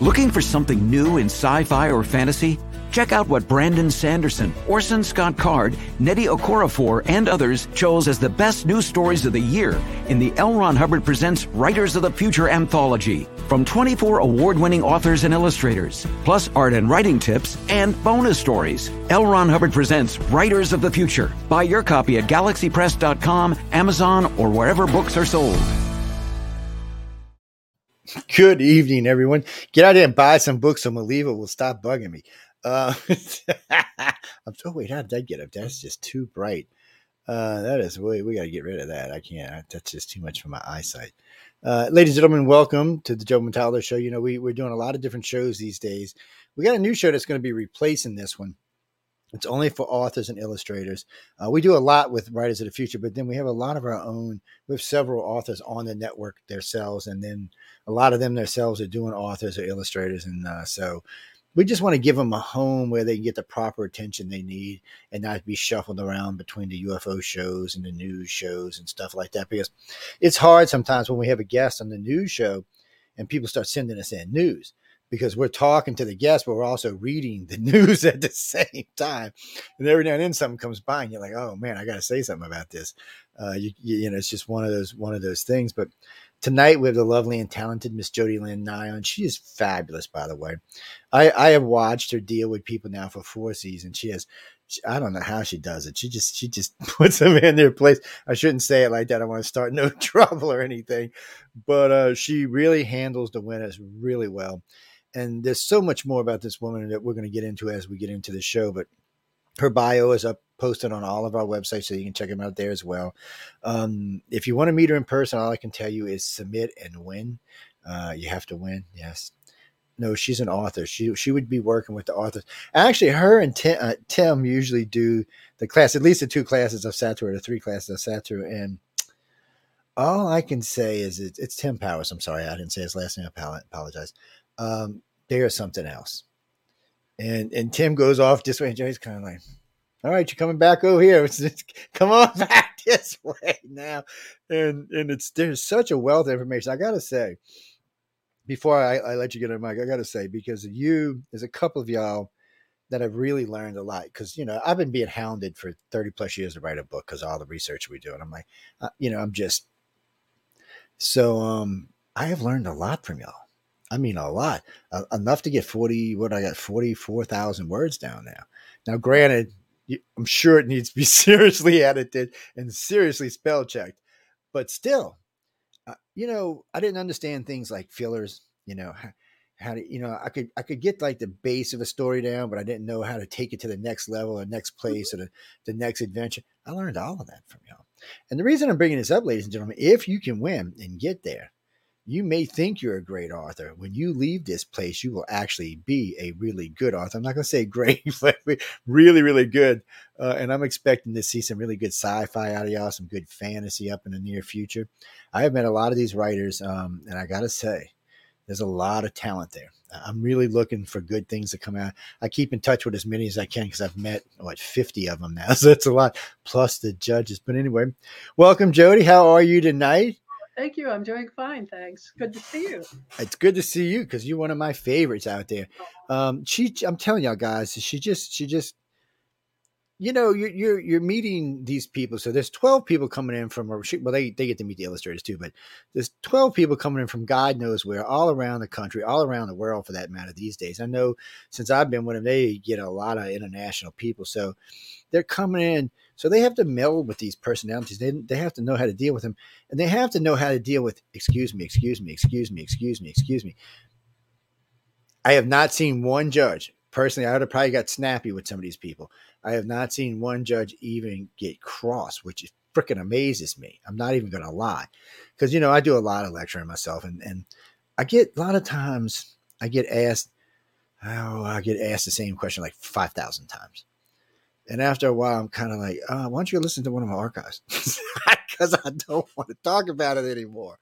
Looking for something new in sci fi or fantasy? Check out what Brandon Sanderson, Orson Scott Card, Nnedi Okorafor, and others chose as the best news stories of the year in the L. Ron Hubbard Presents Writers of the Future anthology from 24 award winning authors and illustrators, plus art and writing tips and bonus stories. L. Ron Hubbard Presents Writers of the Future. Buy your copy at galaxypress.com, Amazon, or wherever books are sold. Good evening, everyone. Get out there and buy some books so Maliva will stop bugging me. Uh, I'm, oh wait, how did that get up? That's just too bright. Uh, that is we we got to get rid of that. I can't. That's just too much for my eyesight. Uh, ladies and gentlemen, welcome to the Joe Montaldo Show. You know we we're doing a lot of different shows these days. We got a new show that's going to be replacing this one. It's only for authors and illustrators. Uh, we do a lot with Writers of the Future, but then we have a lot of our own. We have several authors on the network themselves, and then a lot of them themselves are doing authors or illustrators, and uh, so we just want to give them a home where they can get the proper attention they need and not be shuffled around between the UFO shows and the news shows and stuff like that. Because it's hard sometimes when we have a guest on the news show and people start sending us in news because we're talking to the guests, but we're also reading the news at the same time. And every now and then something comes by and you're like, oh man, I got to say something about this. Uh, you, you know, it's just one of those, one of those things. But Tonight we have the lovely and talented Miss Jody Lynn Nye Nyon. She is fabulous, by the way. I, I have watched her deal with people now for four seasons. She has she, I don't know how she does it. She just she just puts them in their place. I shouldn't say it like that. I want to start no trouble or anything, but uh, she really handles the winners really well. And there's so much more about this woman that we're going to get into as we get into the show. But her bio is up posted on all of our websites, so you can check them out there as well. Um, if you want to meet her in person, all I can tell you is submit and win. Uh, you have to win, yes. No, she's an author. She she would be working with the authors. Actually, her and Tim, uh, Tim usually do the class, at least the two classes of sat through, or the three classes of sat through. And all I can say is it, it's Tim Powers. I'm sorry, I didn't say his last name. I apologize. Um, they are something else. And and Tim goes off this way, and Jody's kind of like, all right, you're coming back over here. Come on back this way now. And and it's there's such a wealth of information. I gotta say, before I, I let you get on mic, I gotta say, because you, there's a couple of y'all that I've really learned a lot. Cause you know, I've been being hounded for 30 plus years to write a book because all the research we do. And I'm like, uh, you know, I'm just so um I have learned a lot from y'all. I mean, a lot, uh, enough to get 40, what I got, 44,000 words down now. Now, granted, I'm sure it needs to be seriously edited and seriously spell checked. But still, uh, you know, I didn't understand things like fillers. You know, how, how to, you know, I could I could get like the base of a story down, but I didn't know how to take it to the next level or next place or the, the next adventure. I learned all of that from y'all. And the reason I'm bringing this up, ladies and gentlemen, if you can win and get there, you may think you're a great author. When you leave this place, you will actually be a really good author. I'm not going to say great, but really, really good. Uh, and I'm expecting to see some really good sci fi out of y'all, some good fantasy up in the near future. I have met a lot of these writers, um, and I got to say, there's a lot of talent there. I'm really looking for good things to come out. I keep in touch with as many as I can because I've met what 50 of them now, so that's a lot. Plus the judges. But anyway, welcome, Jody. How are you tonight? Thank you. I'm doing fine. Thanks. Good to see you. It's good to see you because you're one of my favorites out there. Um, she, I'm telling y'all guys, she just, she just, you know, you're you're you're meeting these people. So there's 12 people coming in from, well, they they get to meet the illustrators too, but there's 12 people coming in from God knows where, all around the country, all around the world for that matter. These days, I know since I've been with them, they get a lot of international people. So they're coming in so they have to meld with these personalities. They, they have to know how to deal with them. And they have to know how to deal with, excuse me, excuse me, excuse me, excuse me, excuse me. I have not seen one judge. Personally, I would have probably got snappy with some of these people. I have not seen one judge even get cross, which is freaking amazes me. I'm not even going to lie. Because, you know, I do a lot of lecturing myself, and, and I get a lot of times, I get asked, oh, I get asked the same question like 5,000 times. And after a while, I'm kind of like, uh, why don't you listen to one of my archives? Because I don't want to talk about it anymore.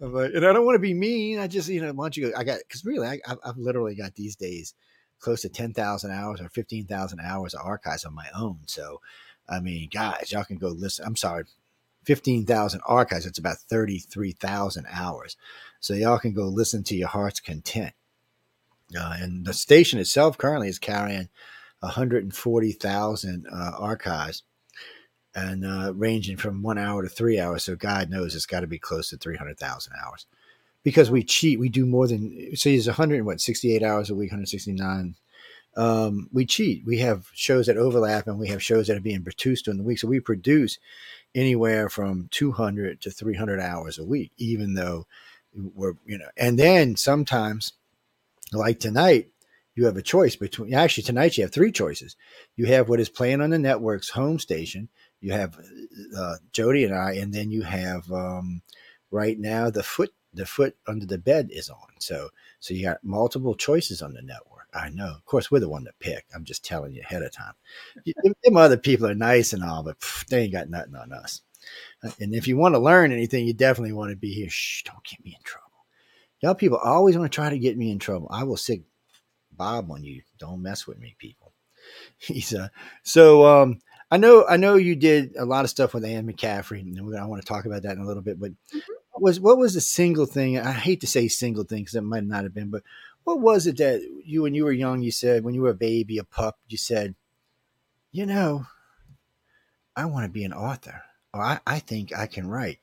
Like, and I don't want to be mean. I just, you know, why don't you go? I got, because really, I, I've literally got these days close to 10,000 hours or 15,000 hours of archives on my own. So, I mean, guys, y'all can go listen. I'm sorry, 15,000 archives. It's about 33,000 hours. So y'all can go listen to your heart's content. Uh, and the station itself currently is carrying 140,000 uh, archives and uh, ranging from one hour to three hours. So God knows it's got to be close to 300,000 hours because we cheat. We do more than, so there's 100, what, 68 hours a week, 169. Um, we cheat. We have shows that overlap and we have shows that are being produced during the week. So we produce anywhere from 200 to 300 hours a week, even though we're, you know, and then sometimes like tonight, you have a choice between actually tonight you have three choices. You have what is playing on the network's home station. You have uh, Jody and I, and then you have um, right now the foot the foot under the bed is on. So so you got multiple choices on the network. I know. Of course, we're the one to pick. I'm just telling you ahead of time. Them other people are nice and all, but pff, they ain't got nothing on us. Uh, and if you want to learn anything, you definitely want to be here. Shh, don't get me in trouble. Y'all people always want to try to get me in trouble. I will sick Bob on you. Don't mess with me, people. He's uh so um I know I know you did a lot of stuff with Anne McCaffrey, and I want to talk about that in a little bit. But mm-hmm. what was what was the single thing? I hate to say single thing because it might not have been, but what was it that you when you were young you said when you were a baby, a pup, you said, you know, I want to be an author, or I, I think I can write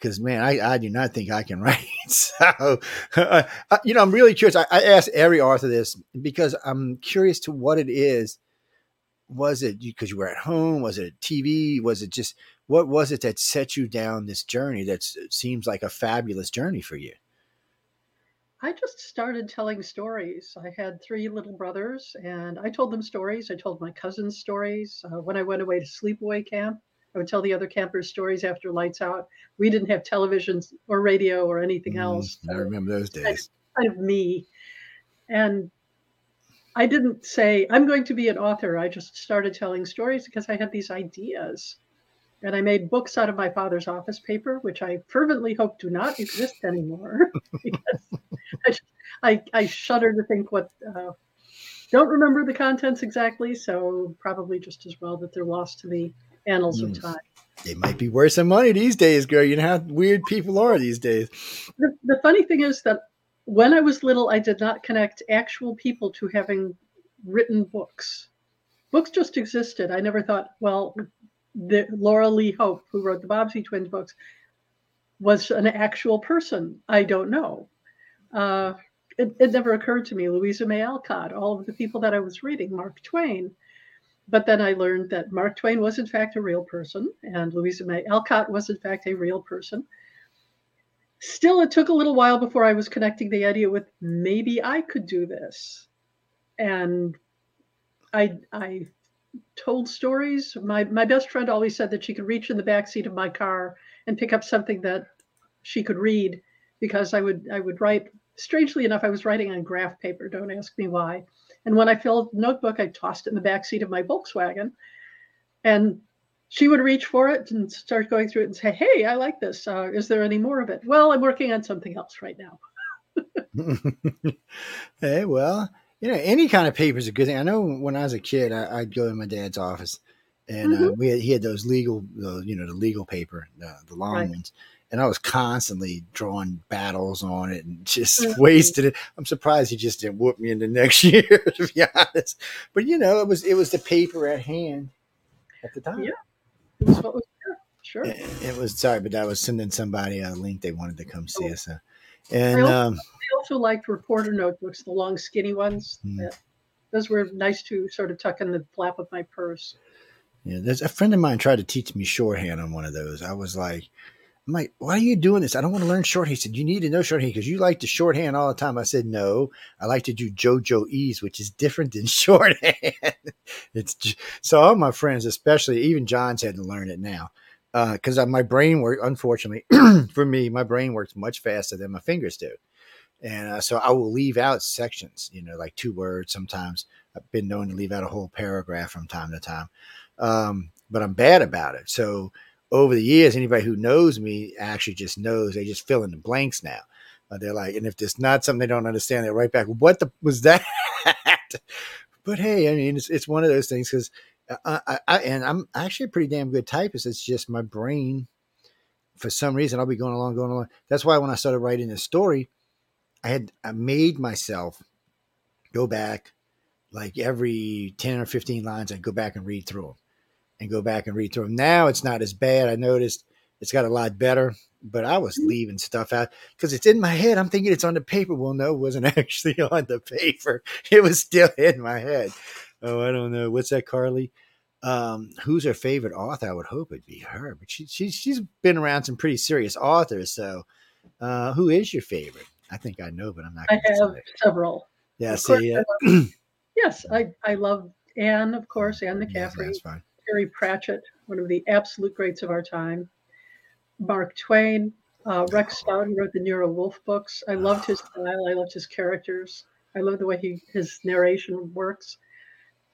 because man, I, I do not think I can write. so, uh, you know, I'm really curious. I, I asked every author this because I'm curious to what it is. Was it because you were at home? Was it TV? Was it just what was it that set you down this journey that seems like a fabulous journey for you? I just started telling stories. I had three little brothers, and I told them stories. I told my cousins stories. Uh, when I went away to sleepaway camp, I would tell the other campers stories after lights out. We didn't have televisions or radio or anything mm, else. I remember those days. Kind of me. And I didn't say, I'm going to be an author. I just started telling stories because I had these ideas. And I made books out of my father's office paper, which I fervently hope do not exist anymore. because I, I, shudder to think what, uh, don't remember the contents exactly. So probably just as well that they're lost to the annals mm. of time. They might be worth some money these days, girl. You know how weird people are these days. The, the funny thing is that when I was little, I did not connect actual people to having written books. Books just existed. I never thought, well, the Laura Lee Hope, who wrote the Bobbsey Twins books, was an actual person. I don't know. Uh, it, it, never occurred to me. Louisa May Alcott, all of the people that I was reading, Mark Twain, but then I learned that Mark Twain was in fact a real person, and Louisa May Alcott was in fact a real person. Still, it took a little while before I was connecting the idea with maybe I could do this, and I I told stories. My my best friend always said that she could reach in the back seat of my car and pick up something that she could read because I would I would write. Strangely enough, I was writing on graph paper. Don't ask me why and when I filled the notebook, I tossed it in the back seat of my Volkswagen. And she would reach for it and start going through it and say, Hey, I like this. Uh, is there any more of it? Well, I'm working on something else right now. hey, well, you know, any kind of paper is a good thing. I know when I was a kid, I, would go in my dad's office and uh, mm-hmm. uh, we had, he had those legal, uh, you know, the legal paper, the, the long right. ones and I was constantly drawing battles on it and just mm-hmm. wasted it. I'm surprised he just didn't whoop me in the next year, to be honest. But you know, it was it was the paper at hand at the time. Yeah, it was what was there. Sure. It, it, was sorry, but I was sending somebody a link. They wanted to come see oh. us, uh, and I also, um, I also liked reporter notebooks, the long, skinny ones. Mm-hmm. those were nice to sort of tuck in the flap of my purse. Yeah, there's a friend of mine tried to teach me shorthand on one of those. I was like, I'm like, why are you doing this? I don't want to learn shorthand. He said, you need to know shorthand because you like to shorthand all the time. I said, no, I like to do JoJo Ease, which is different than shorthand. it's just, so all my friends, especially even John's had to learn it now because uh, my brain work. Unfortunately for me, my brain works much faster than my fingers do, and uh, so I will leave out sections. You know, like two words. Sometimes I've been known to leave out a whole paragraph from time to time, um, but I'm bad about it. So over the years, anybody who knows me actually just knows they just fill in the blanks now. Uh, they're like, and if there's not something they don't understand, they're right back. What the was that? but hey, I mean, it's, it's one of those things because I, I, I, and I'm actually a pretty damn good typist. It's just my brain, for some reason, I'll be going along, going along. That's why when I started writing this story, I had I made myself go back like every 10 or 15 lines and go back and read through them and go back and read through them. Now it's not as bad. I noticed it's got a lot better, but I was leaving stuff out because it's in my head. I'm thinking it's on the paper. Well, no, it wasn't actually on the paper. It was still in my head. Oh, I don't know. What's that, Carly? Um, who's her favorite author? I would hope it'd be her, but she, she she's been around some pretty serious authors. So, uh, who is your favorite? I think I know, but I'm not. I have several. Yeah, see, uh, yes, I I love Anne, of course, Anne McCaffrey. Yes, that's fine. Terry Pratchett, one of the absolute greats of our time. Mark Twain, uh, Rex Stout, who wrote the Nero Wolfe books. I loved his style. I loved his characters. I love the way he his narration works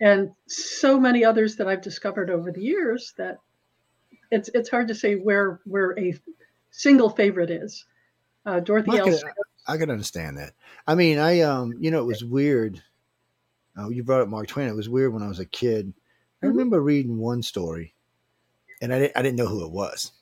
and so many others that I've discovered over the years that it's it's hard to say where where a single favorite is. Uh, Dorothy I. Could, I can understand that. I mean, I um, you know, it was weird. Oh, you brought up Mark Twain. It was weird when I was a kid. I mm-hmm. remember reading one story, and I didn't, I didn't know who it was.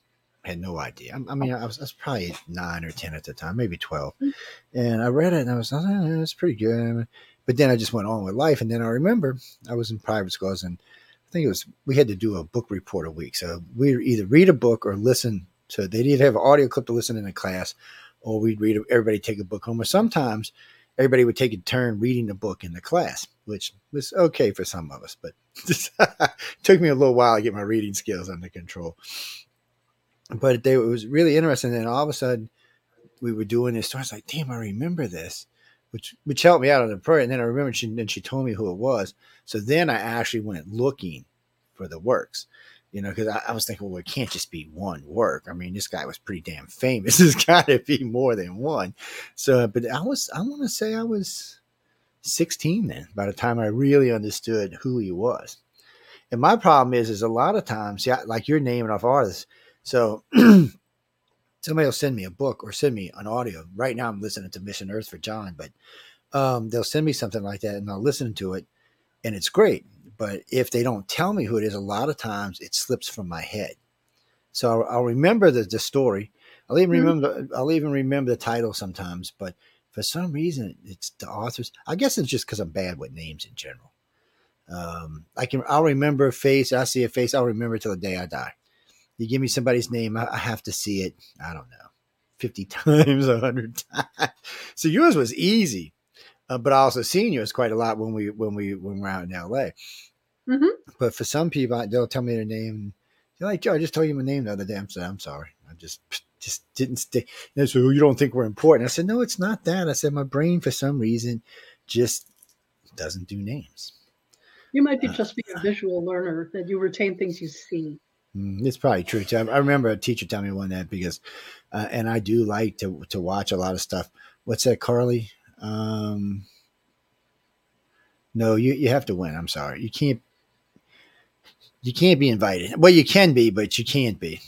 I had no idea. I, I mean, I was, I was, probably nine or ten at the time, maybe 12 mm-hmm. and I read it, and I was, oh, it's pretty good. But then I just went on with life. And then I remember I was in private schools and I think it was, we had to do a book report a week. So we either read a book or listen to, they'd either have an audio clip to listen in a class or we'd read, everybody take a book home. Or sometimes everybody would take a turn reading the book in the class, which was okay for some of us, but it took me a little while to get my reading skills under control. But they, it was really interesting. And all of a sudden, we were doing this. So I was like, damn, I remember this which which helped me out on the prayer. And then I remember she then she told me who it was. So then I actually went looking for the works, you know, because I, I, was thinking, well, it can't just be one work. I mean, this guy was pretty damn famous. There's got to be more than one. So, but I was, I want to say I was 16 then by the time I really understood who he was. And my problem is, is a lot of times, yeah, like you're naming off artists. So somebody will send me a book or send me an audio. Right now, I'm listening to Mission Earth for John, but um, they'll send me something like that, and I'll listen to it, and it's great. But if they don't tell me who it is, a lot of times it slips from my head. So I'll, I'll remember the, the story. I'll even mm-hmm. remember. I'll even remember the title sometimes. But for some reason, it's the authors. I guess it's just because I'm bad with names in general. Um, I can. I'll remember a face. I see a face. I'll remember till the day I die. You give me somebody's name, I, have to see it. I don't know, fifty times, hundred times. So yours was easy, uh, but I also seen yours quite a lot when we when we when we're out in L.A. Mm-hmm. But for some people, they'll tell me their name. They're like, Joe, I just told you my name the other day. I'm saying, I'm sorry. I just just didn't stick. And so you don't think we're important. I said, no, it's not that. I said, my brain for some reason just doesn't do names. You might be uh, just be a visual learner that you retain things you see. Mm, it's probably true too. I remember a teacher telling me one that because, uh, and I do like to to watch a lot of stuff. What's that, Carly? Um, no, you you have to win. I'm sorry, you can't. You can't be invited. Well, you can be, but you can't be.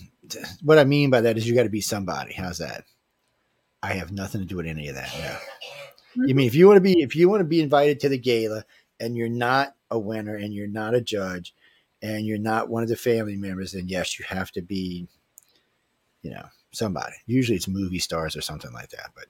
What I mean by that is you got to be somebody. How's that? I have nothing to do with any of that. Yeah. You mean if you want to be if you want to be invited to the gala and you're not a winner and you're not a judge and you're not one of the family members, then yes, you have to be, you know, somebody. Usually it's movie stars or something like that. But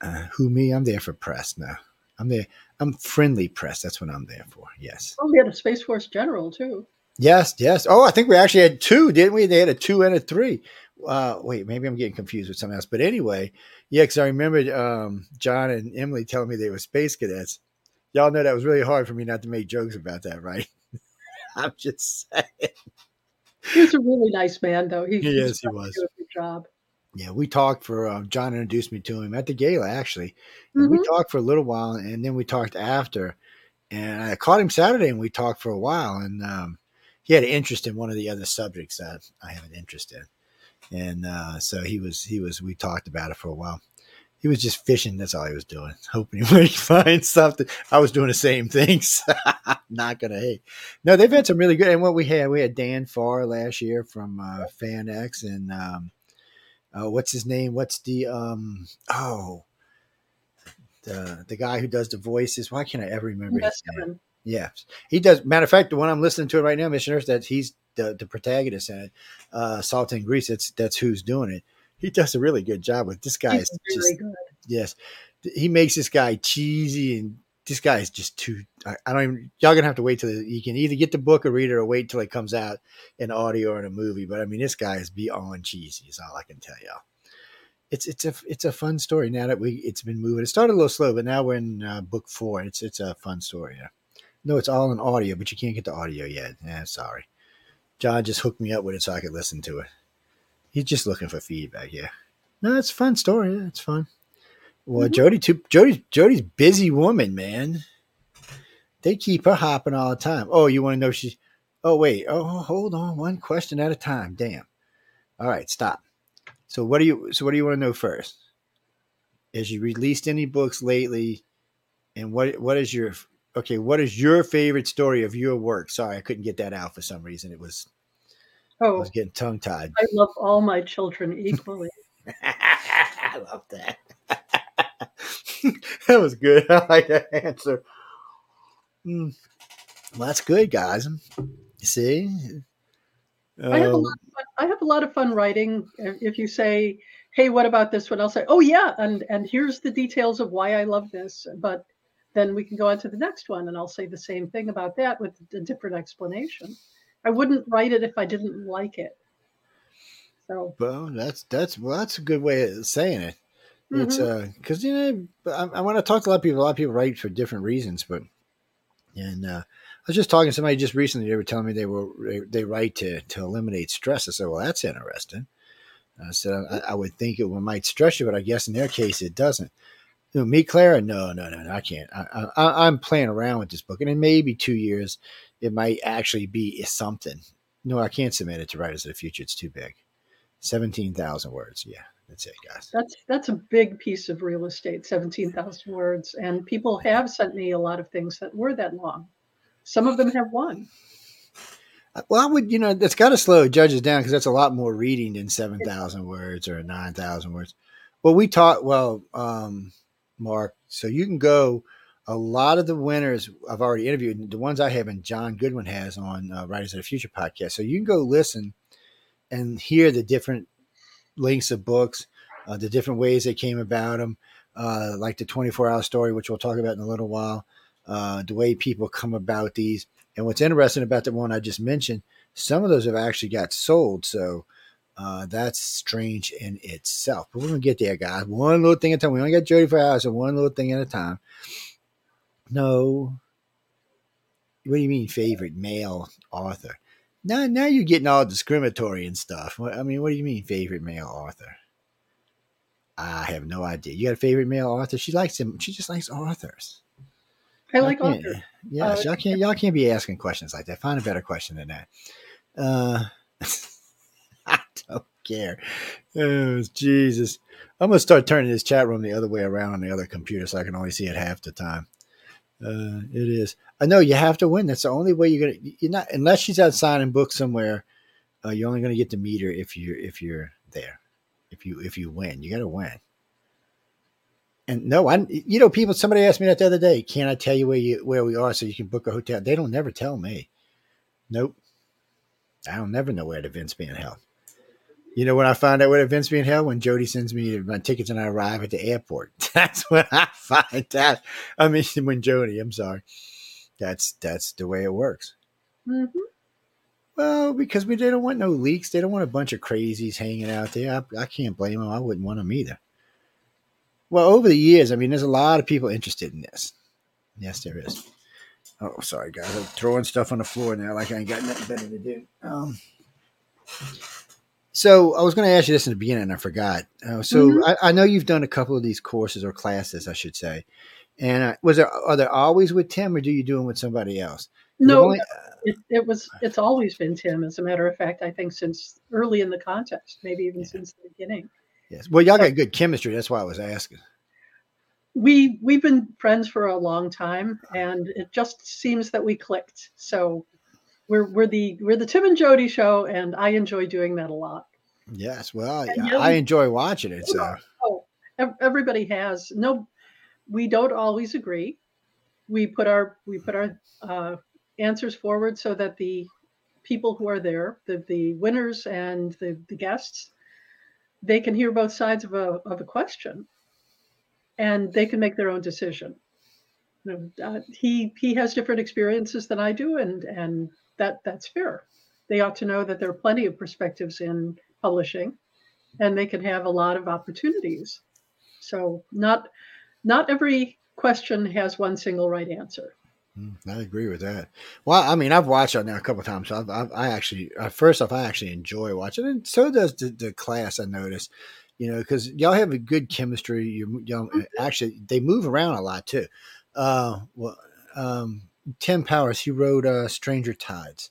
uh, who me? I'm there for press now. I'm there. I'm friendly press. That's what I'm there for. Yes. Oh, we had a Space Force general too. Yes, yes. Oh, I think we actually had two, didn't we? They had a two and a three. Uh, wait, maybe I'm getting confused with something else. But anyway, yeah, because I remember um, John and Emily telling me they were space cadets. Y'all know that was really hard for me not to make jokes about that, right? I'm just saying. He was a really nice man, though. He, yes, he was. a good job. Yeah, we talked for uh, John introduced me to him at the gala actually. Mm-hmm. We talked for a little while, and then we talked after. And I caught him Saturday, and we talked for a while. And um, he had an interest in one of the other subjects that I have an interest in, and uh, so he was he was. We talked about it for a while he was just fishing. That's all he was doing, hoping he might find something. I was doing the same things. Not gonna hate. No, they've had some really good. And what we had, we had Dan Farr last year from uh, FanX, and um, uh, what's his name? What's the um? Oh, the the guy who does the voices. Why can't I ever remember his name? Yeah, he does. Matter of fact, the one I'm listening to right now, Mission Missioners, that he's the the protagonist in it, uh, Soltan Gris. That's that's who's doing it he does a really good job with this guy. Is just, good. Yes, he makes this guy cheesy and this guy is just too. I, I don't even. Y'all gonna have to wait till you can either get the book or read it, or wait till it comes out in audio or in a movie. But I mean, this guy is beyond cheesy. Is all I can tell y'all. It's it's a it's a fun story now that we it's been moving. It started a little slow, but now we're in uh, book four. It's it's a fun story. Yeah. No, it's all in audio, but you can't get the audio yet. Yeah, sorry. John just hooked me up with it so I could listen to it. He's just looking for feedback. Yeah. No, it's a fun story. Yeah, it's fun. Well, mm-hmm. Jody, too. Jody, Jody's busy woman, man. They keep her hopping all the time. Oh, you want to know she's? Oh, wait. Oh, hold on. One question at a time. Damn. All right, stop. So, what do you? So, what do you want to know first? Has you released any books lately? And what what is your okay? What is your favorite story of your work? Sorry, I couldn't get that out for some reason. It was. Oh, I was getting tongue tied. I love all my children equally. I love that. that was good. I like that answer. Mm. Well, that's good, guys. You see, um, I have a lot. Fun, I have a lot of fun writing. If you say, "Hey, what about this one?" I'll say, "Oh yeah," and and here's the details of why I love this. But then we can go on to the next one, and I'll say the same thing about that with a different explanation. I wouldn't write it if I didn't like it. So, well, that's that's well, that's a good way of saying it. Mm-hmm. It's uh, because you know, I, I want to talk to a lot of people. A lot of people write for different reasons, but and uh, I was just talking to somebody just recently. They were telling me they were they, they write to to eliminate stress. I said, well, that's interesting. I said, I, I, would think it might stress you, but I guess in their case it doesn't. You know, me, Clara, no, no, no, no I can't. I, I, I'm playing around with this book, and in maybe two years, it might actually be something. No, I can't submit it to Writers of the Future. It's too big. Seventeen thousand words. Yeah, that's it, guys. That's that's a big piece of real estate, seventeen thousand words, and people have sent me a lot of things that were that long. Some of them have won. Uh, well, I would, you know, that's got to slow judges down because that's a lot more reading than seven thousand words or nine thousand words. Well, we taught well, um, Mark. So you can go. A lot of the winners I've already interviewed, the ones I have, and John Goodwin has on uh, Writers of the Future podcast. So you can go listen and hear the different links of books, uh, the different ways they came about them, uh, like the 24 hour story, which we'll talk about in a little while, uh, the way people come about these. And what's interesting about the one I just mentioned, some of those have actually got sold. So uh, that's strange in itself. But we're to get there, guys. One little thing at a time. We only got Jody for hours, so one little thing at a time. No. What do you mean, favorite male author? Now, now you're getting all discriminatory and stuff. I mean, what do you mean, favorite male author? I have no idea. You got a favorite male author? She likes him. She just likes authors. I like authors. Yeah, uh, y'all can't y'all can't be asking questions like that. Find a better question than that. Uh, I don't care. Oh, Jesus. I'm gonna start turning this chat room the other way around on the other computer so I can only see it half the time. Uh, it is. I know you have to win. That's the only way you're gonna. You're not unless she's out signing books somewhere. Uh, you're only gonna get to meet her if you're if you're there. If you if you win, you got to win. And no, I you know people. Somebody asked me that the other day. Can I tell you where you where we are so you can book a hotel? They don't never tell me. Nope. I don't never know where the event's being held. You know when I find out what events event's in hell? When Jody sends me my tickets and I arrive at the airport. That's when I find out. I mean, when Jody, I'm sorry. That's that's the way it works. Mm-hmm. Well, because we they don't want no leaks. They don't want a bunch of crazies hanging out there. I, I can't blame them. I wouldn't want them either. Well, over the years, I mean, there's a lot of people interested in this. Yes, there is. Oh, sorry, guys. I'm throwing stuff on the floor now like I ain't got nothing better to do. Um, so I was going to ask you this in the beginning, and I forgot. Uh, so mm-hmm. I, I, know you've done a couple of these courses or classes, I should say. And uh, was there are there always with Tim, or do you do them with somebody else? No, only, uh, it, it, was. It's always been Tim. As a matter of fact, I think since early in the contest, maybe even yeah. since the beginning. Yes. Well, y'all got good chemistry. That's why I was asking. We we've been friends for a long time, and it just seems that we clicked. So we're we're the we're the Tim and Jody show, and I enjoy doing that a lot. Yes, well, yeah, I enjoy watching it. So oh, everybody has no. We don't always agree. We put our we put our uh, answers forward so that the people who are there, the the winners and the the guests, they can hear both sides of a of a question, and they can make their own decision. you know, uh, he he has different experiences than I do, and and that that's fair. They ought to know that there are plenty of perspectives in publishing, and they can have a lot of opportunities. So not not every question has one single right answer. Mm, I agree with that. Well, I mean, I've watched it now a couple times. So I've, I've, i actually, uh, first off, I actually enjoy watching, and so does the, the class. I notice, you know, because y'all have a good chemistry. You, y'all mm-hmm. actually they move around a lot too. Uh, well, um, Tim Powers, he wrote uh, Stranger Tides.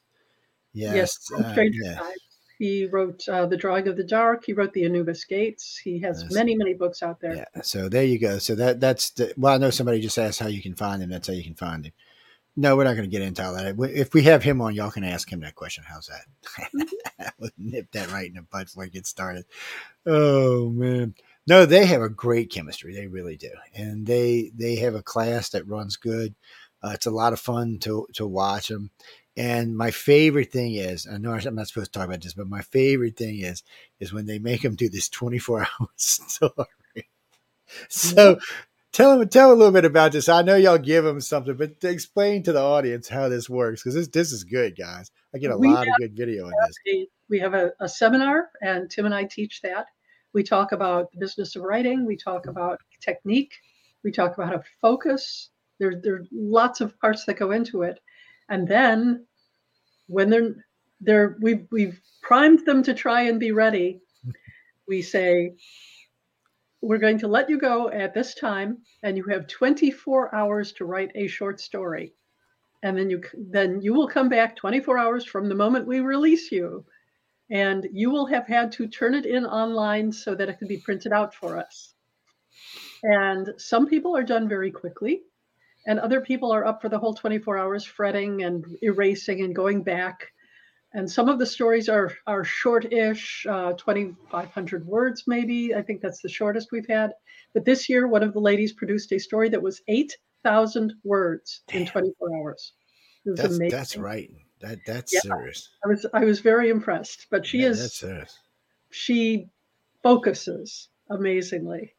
Yes, yes Stranger uh, yeah. Tides. He wrote uh, The Drawing of the Dark. He wrote The Anubis Gates. He has yes. many, many books out there. Yeah. So there you go. So that that's the, well, I know somebody just asked how you can find him. That's how you can find him. No, we're not going to get into all that. If we have him on, y'all can ask him that question. How's that? Mm-hmm. we'll nip that right in the butt before we get started. Oh man. No, they have a great chemistry. They really do, and they they have a class that runs good. Uh, it's a lot of fun to to watch them. And my favorite thing is, I know I'm not supposed to talk about this, but my favorite thing is, is when they make them do this 24 hour story. So tell them, tell a little bit about this. I know y'all give them something, but explain to the audience how this works because this this is good, guys. I get a we lot have, of good video in this. A, we have a, a seminar, and Tim and I teach that. We talk about the business of writing. We talk about technique. We talk about how to focus. There, there are lots of parts that go into it. And then when they're they're we've we've primed them to try and be ready we say we're going to let you go at this time and you have 24 hours to write a short story. And then you then you will come back 24 hours from the moment we release you. And you will have had to turn it in online so that it can be printed out for us. And some people are done very quickly and other people are up for the whole 24 hours fretting and erasing and going back. And some of the stories are are short-ish uh, 2500 words maybe. I think that's the shortest we've had. But this year one of the ladies produced a story that was 8000 words Damn. in 24 hours that's, amazing. that's right. That that's yeah, serious. I was i was very impressed. But she yeah, is that's serious. she focuses amazingly.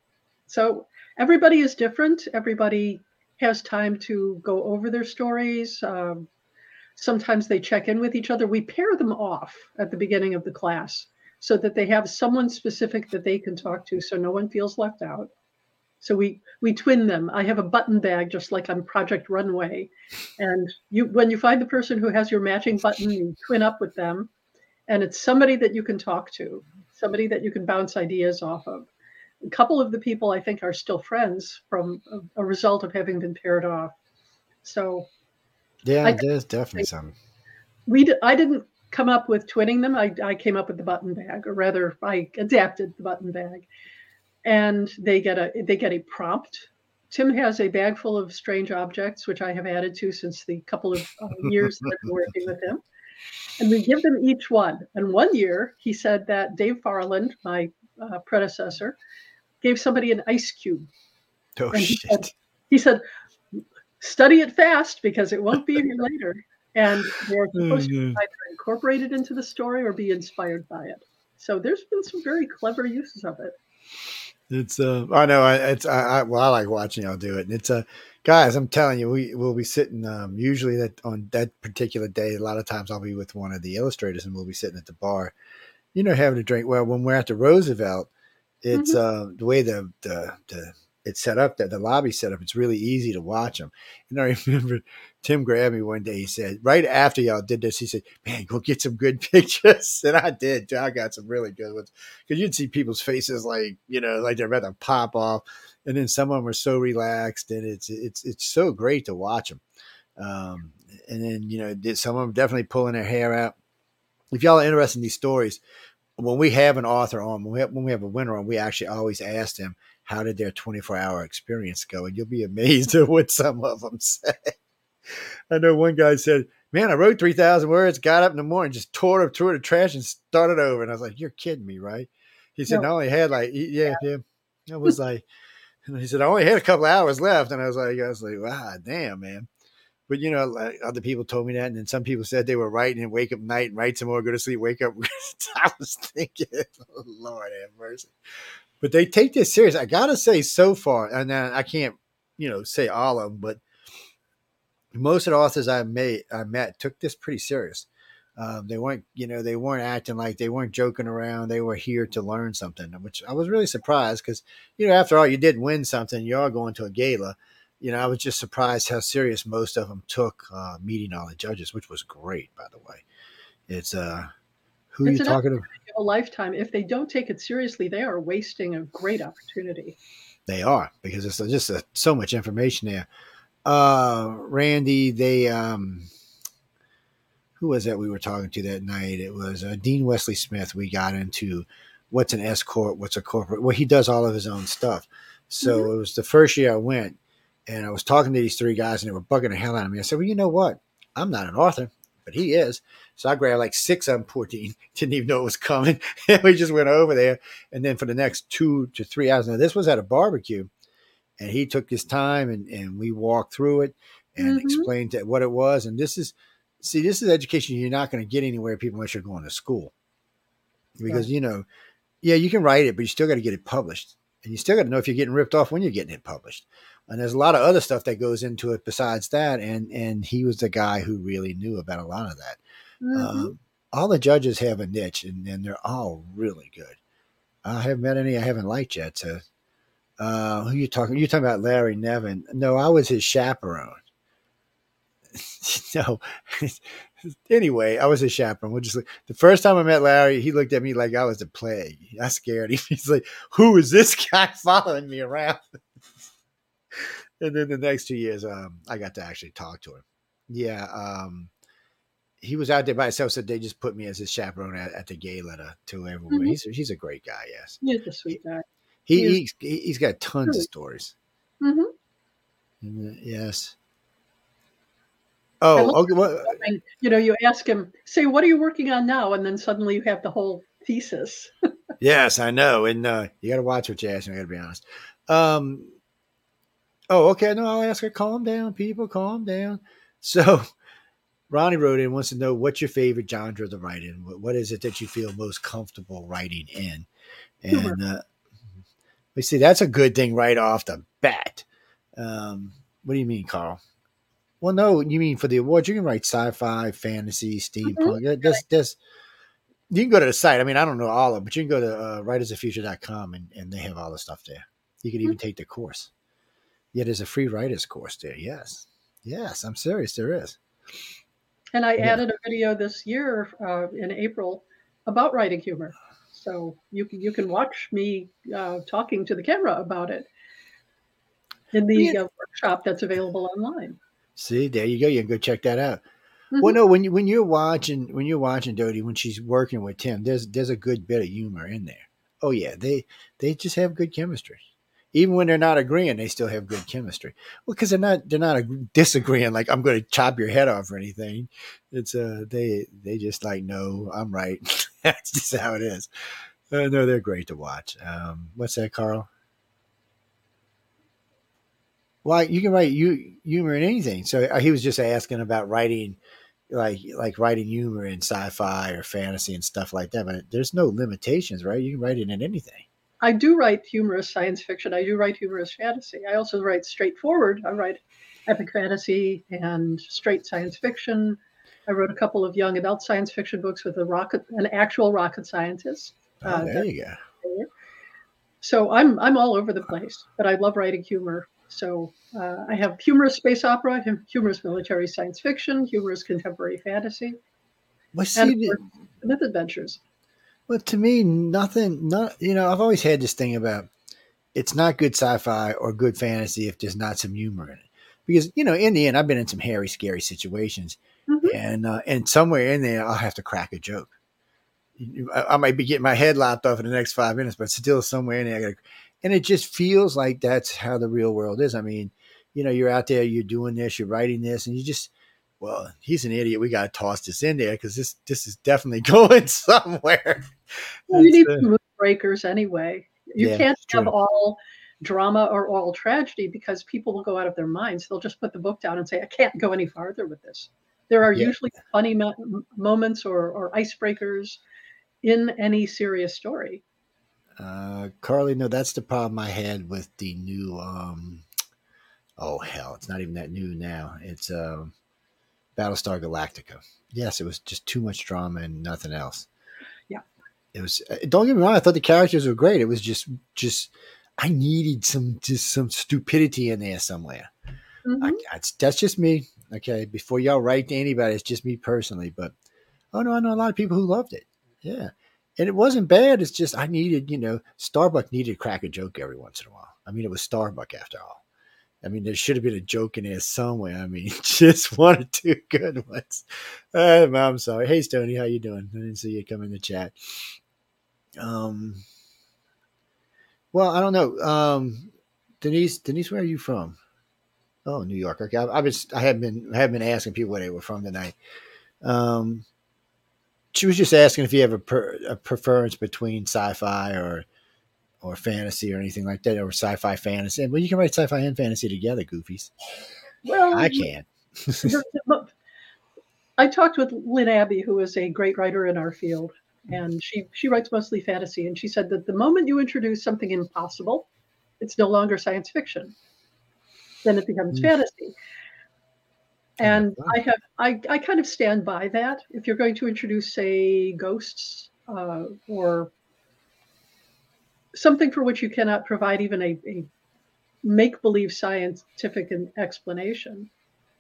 So everybody is different. Everybody has time to go over their stories. Um, sometimes they check in with each other. We pair them off at the beginning of the class so that they have someone specific that they can talk to so no one feels left out. So we we twin them. I have a button bag just like on Project Runway. And you when you find the person who has your matching button, you twin up with them. And it's somebody that you can talk to, somebody that you can bounce ideas off of a couple of the people I think are still friends from a, a result of having been paired off. So, yeah, I, there's definitely some. We d- I didn't come up with twinning them. I, I came up with the button bag, or rather, I adapted the button bag, and they get a they get a prompt. Tim has a bag full of strange objects, which I have added to since the couple of uh, years that I've been working with him. And we give them each one. And one year, he said that Dave Farland, my uh, predecessor, gave somebody an ice cube. Oh, and he said, he said, study it fast because it won't be here later. And they're supposed to either incorporate it into the story or be inspired by it. So there's been some very clever uses of it. It's uh, I know it's I, I well I like watching y'all do it, and it's uh, guys, I'm telling you, we will be sitting um usually that on that particular day. A lot of times I'll be with one of the illustrators, and we'll be sitting at the bar, you know, having a drink. Well, when we're at the Roosevelt, it's mm-hmm. uh, the way the, the the it's set up that the lobby set up. It's really easy to watch them. And I remember Tim grabbed me one day. He said, right after y'all did this, he said, "Man, go get some good pictures." And I did. I got some really good ones because you'd see people's faces like you know, like they're about to pop off, and then some of them are so relaxed, and it's it's it's so great to watch them. Um, and then you know, some of them definitely pulling their hair out. If y'all are interested in these stories, when we have an author on, when we have, when we have a winner on, we actually always ask them how did their 24 hour experience go, and you'll be amazed at what some of them say. I know one guy said, "Man, I wrote 3,000 words, got up in the morning, just tore it up, tore the trash, and started over." And I was like, "You're kidding me, right?" He said, no. "I only had like, yeah, yeah." yeah. was like, and he said, "I only had a couple hours left," and I was like, "I was like, wow, damn, man." But you know, like other people told me that, and then some people said they were writing and wake up night and write some more, go to sleep, wake up. I was thinking, Lord have mercy. But they take this serious. I gotta say, so far, and I can't, you know, say all of them, but most of the authors I made I met took this pretty serious. Um, they weren't, you know, they weren't acting like they weren't joking around. They were here to learn something, which I was really surprised because, you know, after all, you did win something. You are going to a gala. You know, I was just surprised how serious most of them took uh, meeting all the judges, which was great, by the way. It's uh, who It's are you talking to? A lifetime. If they don't take it seriously, they are wasting a great opportunity. They are because it's just uh so much information there. Uh, Randy, they um, who was that we were talking to that night? It was uh, Dean Wesley Smith. We got into what's an S corp, what's a corporate. Well, he does all of his own stuff. So it was the first year I went, and I was talking to these three guys, and they were bugging the hell out of me. I said, "Well, you know what? I'm not an author, but he is." So I grabbed like six of them, 14, didn't even know it was coming. and we just went over there. And then for the next two to three hours, now this was at a barbecue, and he took his time and, and we walked through it and Mhm. explained what it was. And this is, see, this is education you're not going to get anywhere, people, unless you're going to school. Because, you know, yeah, you can write it, but you still got to get it published. And you still got to know if you're getting ripped off when you're getting it published. And there's a lot of other stuff that goes into it besides that. And and he was the guy who really knew about a lot of that. Mhm. Um, all the judges have a niche, and, and they're all really good. I haven't met any I haven't liked yet. So, uh, who you talking? You talking about Larry Niven? No, I was his chaperone. no. anyway, I was his chaperone. We'll just the first time I met Larry, he looked at me like I was the plague. I scared him. He's like, "Who is this guy following me around?" And then the next two years, um, I got to actually talk to him. Yeah, um, he was out there by himself, so they just put me as his chaperone at, at the gala to, to everyone. Mhm. He's he's a great guy. Yes, He's a sweet guy. he He he's, he- he's got tons of stories. hmm Mm, Yes. Oh, okay. Well, you know, you ask him, say, what are you working on now? And then suddenly you have the whole thesis. yes, I know, and uh, you got to watch what you ask. I got to be honest. Um. Oh, okay. No, I'll ask her. Calm down, people. Calm down. So, Ronnie wrote in wants to know what's your favorite genre to write in. What, what is it that you feel most comfortable writing in? And uh, we see that's a good thing right off the bat. Um, what do you mean, Carl? Well, no, you mean for the awards, you can write sci-fi, fantasy, steampunk. That- That's, that's, you can go to the site. I mean, I don't know all of them, but you can go to uh, writersoffuture.com and, and they have all the stuff there. You can even take the course. Yeah, there's a free writers course there. Yes. Yes, I'm serious. There is. And I Yeah. added a video this year uh, in April about writing humor. So you can you can watch me uh, talking to the camera about it in the Yeah. uh, workshop that's available online. See, there you go. You can go check that out. Mhm. Well, no, when you when you're watching when you're watching Jody when she's working with Tim, there's there's a good bit of humor in there. Oh yeah, they they just have good chemistry. Even when they're not agreeing, they still have good chemistry. Well, because they're not they're not ag- disagreeing like I'm going to chop your head off or anything. It's uh they they just like no, I'm right. That's just how it is. Uh, no, they're great to watch. Um, what's that, Carl? Well, you can write you humor in anything. So uh, he was just asking about writing, like like writing humor in sci-fi or fantasy and stuff like that. But there's no limitations, right? You can write it in anything. I do write humorous science fiction. I do write humorous fantasy. I also write straightforward. I write epic fantasy and straight science fiction. I wrote a couple of young adult science fiction books with a rocket, an actual rocket scientist. Oh, Uh, there you go. So I'm I'm all over the place, but I love writing humor. So uh, I have humorous space opera, humorous military science fiction, humorous contemporary fantasy, Well, and see, course, myth adventures. Well, to me, nothing. Not you know, I've always had this thing about it's not good sci-fi or good fantasy if there's not some humor in it. Because you know, in the end, I've been in some hairy, scary situations, Mhm. and uh, and somewhere in there, I'll have to crack a joke. I, I might be getting my head lopped off in the next five minutes, but still somewhere in there, I gotta, and it just feels like that's how the real world is. I mean, you know, you're out there, you're doing this, you're writing this, and you just, well, he's an idiot. We got to toss this in there because this this is definitely going somewhere. You need uh, some mood breakers anyway. You Yeah, can't have true. all drama or all tragedy because people will go out of their minds. They'll just put the book down and say, "I can't go any farther with this." There are Yeah. usually funny mo- moments or, or icebreakers in any serious story. Uh, Carly, no, that's the problem I had with the new um, oh hell, it's not even that new now. It's um, Battlestar Galactica. Yes, it was just too much drama and nothing else. It was. uh, Don't get me wrong. I thought the characters were great. It was just, just I needed some, just some stupidity in there somewhere. Mhm. I, that's, that's just me. Okay. Before y'all write to anybody, it's just me personally. But oh no, I know a lot of people who loved it. Yeah. And it wasn't bad. It's just I needed, you know, Starbuck needed to crack a joke every once in a while. I mean, it was Starbuck after all. I mean, there should have been a joke in there somewhere. I mean, just one or two good ones. I'm sorry. Hey, Stony, how you doing? I didn't see you come in the chat. Um, well, I don't know. Um, Denise, Denise, where are you from? Oh, New York. Okay, I, I've been, I have been, I have been asking people where they were from tonight. Um, she was just asking if you have a, per, a preference between sci-fi or or fantasy or anything like that, or sci-fi fantasy. Well, you can write sci-fi and fantasy together, goofies. Well, I can. I talked with Lynn Abbey, who is a great writer in our field, and she she writes mostly fantasy. And she said that the moment you introduce something impossible, it's no longer science fiction. Then it becomes Mm. fantasy. And Wow. I have I, I kind of stand by that. If you're going to introduce, say, ghosts uh, or something for which you cannot provide even a, a make believe scientific explanation.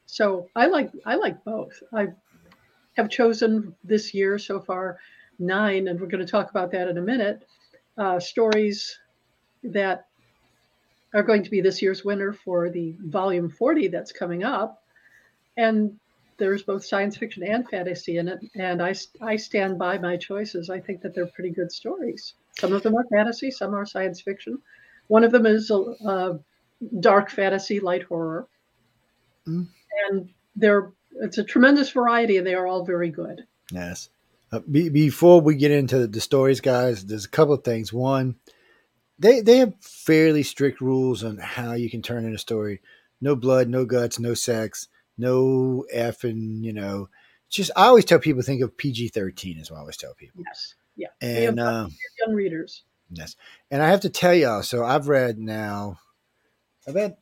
So I like I like both. I have chosen this year so far nine, and we're going to talk about that in a minute. Uh, stories that are going to be this year's winner for the volume 40 that's coming up. And there's both science fiction and fantasy in it. And I, I stand by my choices. I think that they're pretty good stories. Some of them are fantasy, some are science fiction. One of them is a, a dark fantasy, light horror. Mm. And they're it's a tremendous variety, and they are all very good. Yes. Uh, be, before we get into the stories, guys, there's a couple of things. One, they they have fairly strict rules on how you can turn in a story. No blood, no guts, no sex, no effing. You know, just I always tell people think of PG thirteen is what I always tell people. Yes, yeah. And um, young readers. yes, and I have to tell y'all. So I've read now about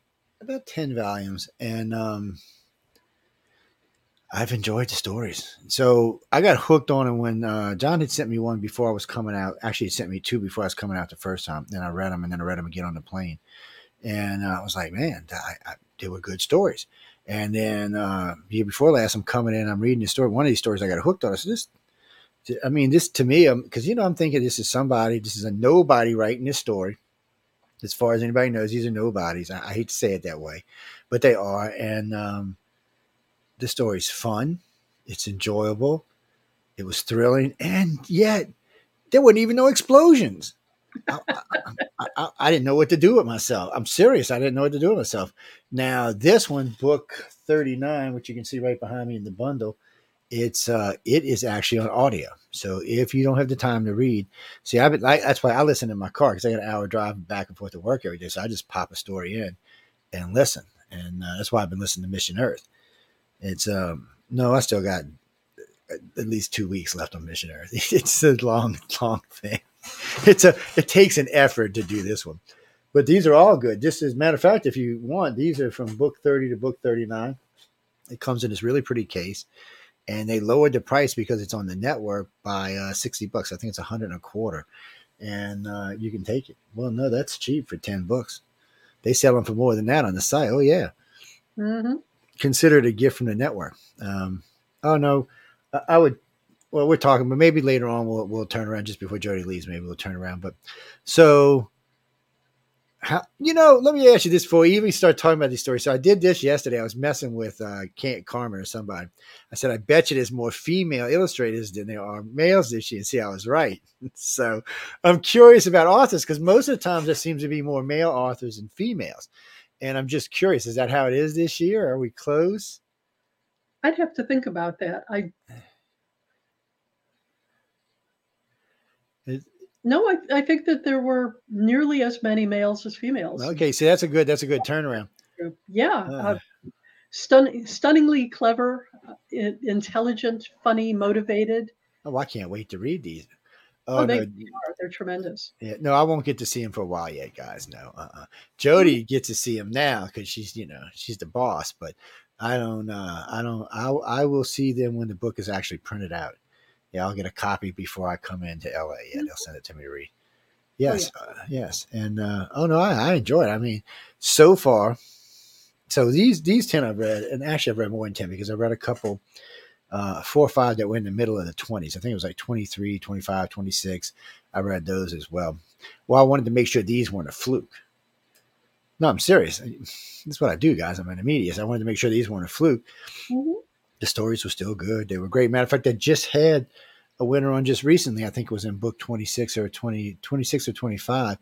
about ten volumes, and um, I've enjoyed the stories. So I got hooked on it when uh, John had sent me one before I was coming out. Actually, he sent me two before I was coming out the first time. Then I read them, and then I read them again on the plane. And uh, I was like, man, I, I, they were good stories. And then uh, year before last, I'm coming in, I'm reading the story. One of these stories I got hooked on. I said, this, I mean, this to me, because you know, I'm thinking this is somebody, this is a nobody writing this story. As far as anybody knows, these are nobodies. I, I hate to say it that way, but they are. And um, the story's fun. It's enjoyable. It was thrilling, and yet there weren't even no explosions. I, I, I, I didn't know what to do with myself. I'm serious. I didn't know what to do with myself. Now this one, book 39, which you can see right behind me in the bundle, it's uh, it is actually on audio. So if you don't have the time to read, see, I've been, that's why I listen in my car because I got an hour drive back and forth to work every day. So I just pop a story in and listen, and uh, that's why I've been listening to Mission Earth. It's um no, I still got at least two weeks left on Mission Earth. It's a long, long thing. It's a it takes an effort to do this one, but these are all good. Just as a matter of fact, if you want, these are from book thirty to book thirty nine. It comes in this really pretty case, and they lowered the price because it's on the network by uh, sixty bucks. I think it's a hundred and a quarter, and uh, you can take it. Well, no, that's cheap for ten books. They sell them for more than that on the site. Oh yeah hmm consider it a gift from the network. Um, oh no, I, I would. Well, we're talking, but maybe later on we'll we'll turn around just before Jody leaves. Maybe we'll turn around. But so, how you know? Let me ask you this before we even start talking about these stories. So I did this yesterday. I was messing with uh, Kent Carmen or somebody. I said, I bet you there's more female illustrators than there are males this year. And see, I was right. so I'm curious about authors because most of the times there seems to be more male authors than females. And I'm just curious, is that how it is this year? Are we close? I'd have to think about that. I no, I, I think that there were nearly as many males as females. Okay, so that's a good that's a good turnaround. Yeah, Ah. uh, stun- stunningly clever, uh, intelligent, funny, motivated. Oh, I can't wait to read these. Oh, oh they, no. are. They're tremendous. Yeah, no, I won't get to see him for a while yet, guys. No, uh-uh. Jody mm-hmm. gets to see him now because she's, you know, she's the boss. But I don't, uh, I don't, I, I will see them when the book is actually printed out. Yeah, I'll get a copy before I come into LA. Yeah, mm-hmm. they'll send it to me to read. Yes, oh, yeah. uh, yes, and uh, oh no, I, I enjoy it. I mean, so far, so these these ten I've read, and actually I've read more than ten because I read a couple uh, four or five that were in the middle of the 20s. I think it was like 23, 25, 26. I read those as well. Well, I wanted to make sure these weren't a fluke. No, I'm serious. That's what I do, guys. I'm an immediate. I wanted to make sure these weren't a fluke. Mm-hmm. The stories were still good. They were great. Matter of fact, I just had a winner on just recently. I think it was in book 26 or 20, 26 or 25.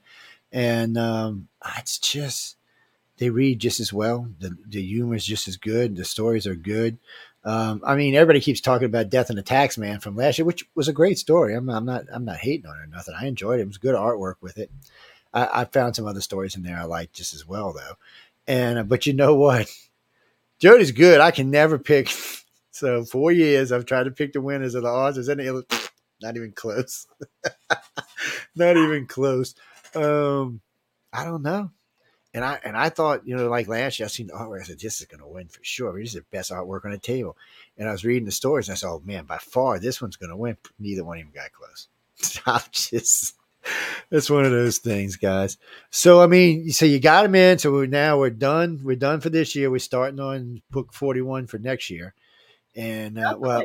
And um, it's just, they read just as well. The, the humor is just as good. The stories are good. Um, I mean, everybody keeps talking about Death and the Tax Man from last year, which was a great story. I'm, I'm not, I'm not hating on it or nothing. I enjoyed it. It was good artwork with it. I, I found some other stories in there I like just as well, though. And uh, but you know what, Jody's good. I can never pick. So four years I've tried to pick the winners of the odds, and not even close. not even close. Um, I don't know. And I and I thought, you know, like last year, I seen the artwork. I said, "This is going to win for sure. This is the best artwork on the table." And I was reading the stories, and I said, "Oh man, by far, this one's going to win." Neither one even got close. I'm just, it's one of those things, guys. So I mean, so you got them in. So we're, now we're done. We're done for this year. We're starting on book forty-one for next year, and uh, well,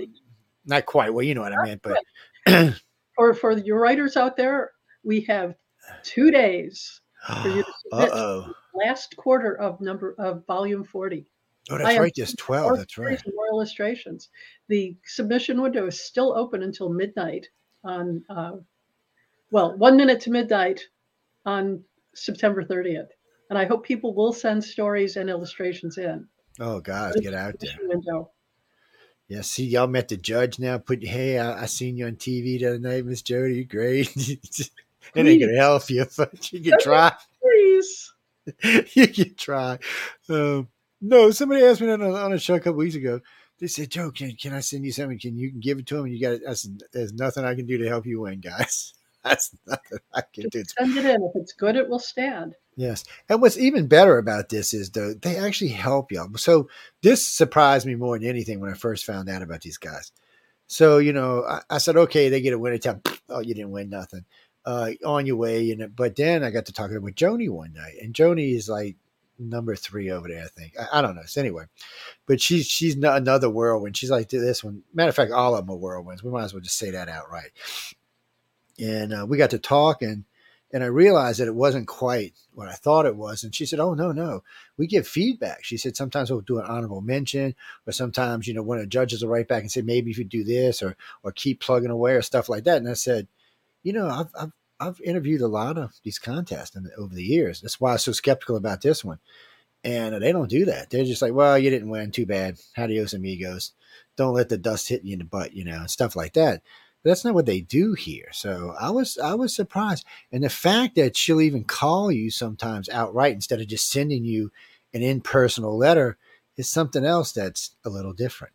not quite. Well, you know what I meant, but for for your writers out there, we have two days for you to submit Uh-oh. Last quarter of number of volume 40. Oh, that's right. Just 12. That's right. More illustrations. The submission window is still open until midnight on, uh, well, one minute to midnight on September 30th. And I hope people will send stories and illustrations in. Oh, God, get out there. Window. Yeah, see, y'all met the judge now. Put, hey, I, I seen you on TV the other night, Miss Jody. Great. It ain't gonna help you, but you can try. Please. you can try. Um, no, somebody asked me on a, on a show a couple weeks ago. They said, "Joe, can can I send you something? Can you give it to him? And you got it. There's nothing I can do to help you win, guys. That's nothing I can Just do. Send it in. If it's good, it will stand. Yes. And what's even better about this is though they actually help you. So this surprised me more than anything when I first found out about these guys. So, you know, I, I said, okay, they get a winner time. Oh, you didn't win nothing uh, on your way. And but then I got to talking with Joni one night, and Joni is like number three over there. I think I, I don't know. So anyway, but she's she's another whirlwind. She's like this one. Matter of fact, all of them are whirlwinds. We might as well just say that outright. And uh, we got to talk, and and I realized that it wasn't quite what I thought it was. And she said, "Oh no, no, we give feedback." She said sometimes we'll do an honorable mention, or sometimes you know one of the judges will write back and say maybe if you do this or or keep plugging away or stuff like that. And I said, you know, I've, I've I've interviewed a lot of these contests in, over the years. That's why I was so skeptical about this one. And they don't do that. They're just like, well, you didn't win. Too bad. Adios, amigos. Don't let the dust hit you in the butt, you know, and stuff like that. But that's not what they do here. So I was I was surprised. And the fact that she'll even call you sometimes outright instead of just sending you an impersonal letter is something else that's a little different.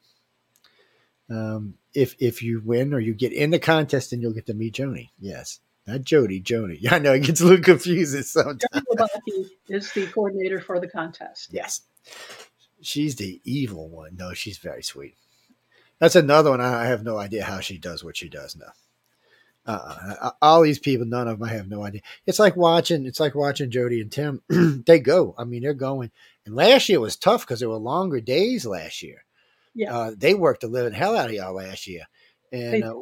Um, if if you win or you get in the contest, then you'll get to meet Joni. Yes. Not Jody, Joni. Yeah, I know it gets a little confusing sometimes. Joni is the coordinator for the contest. Yes. She's the evil one. No, she's very sweet. That's another one. I have no idea how she does what she does now. Uh-uh. All these people, none of them, I have no idea. It's like watching. It's like watching Jody and Tim. they go. I mean, they're going. And last year was tough because there were longer days last year. Yeah, uh, they worked the living hell out of y'all last year, and they, uh,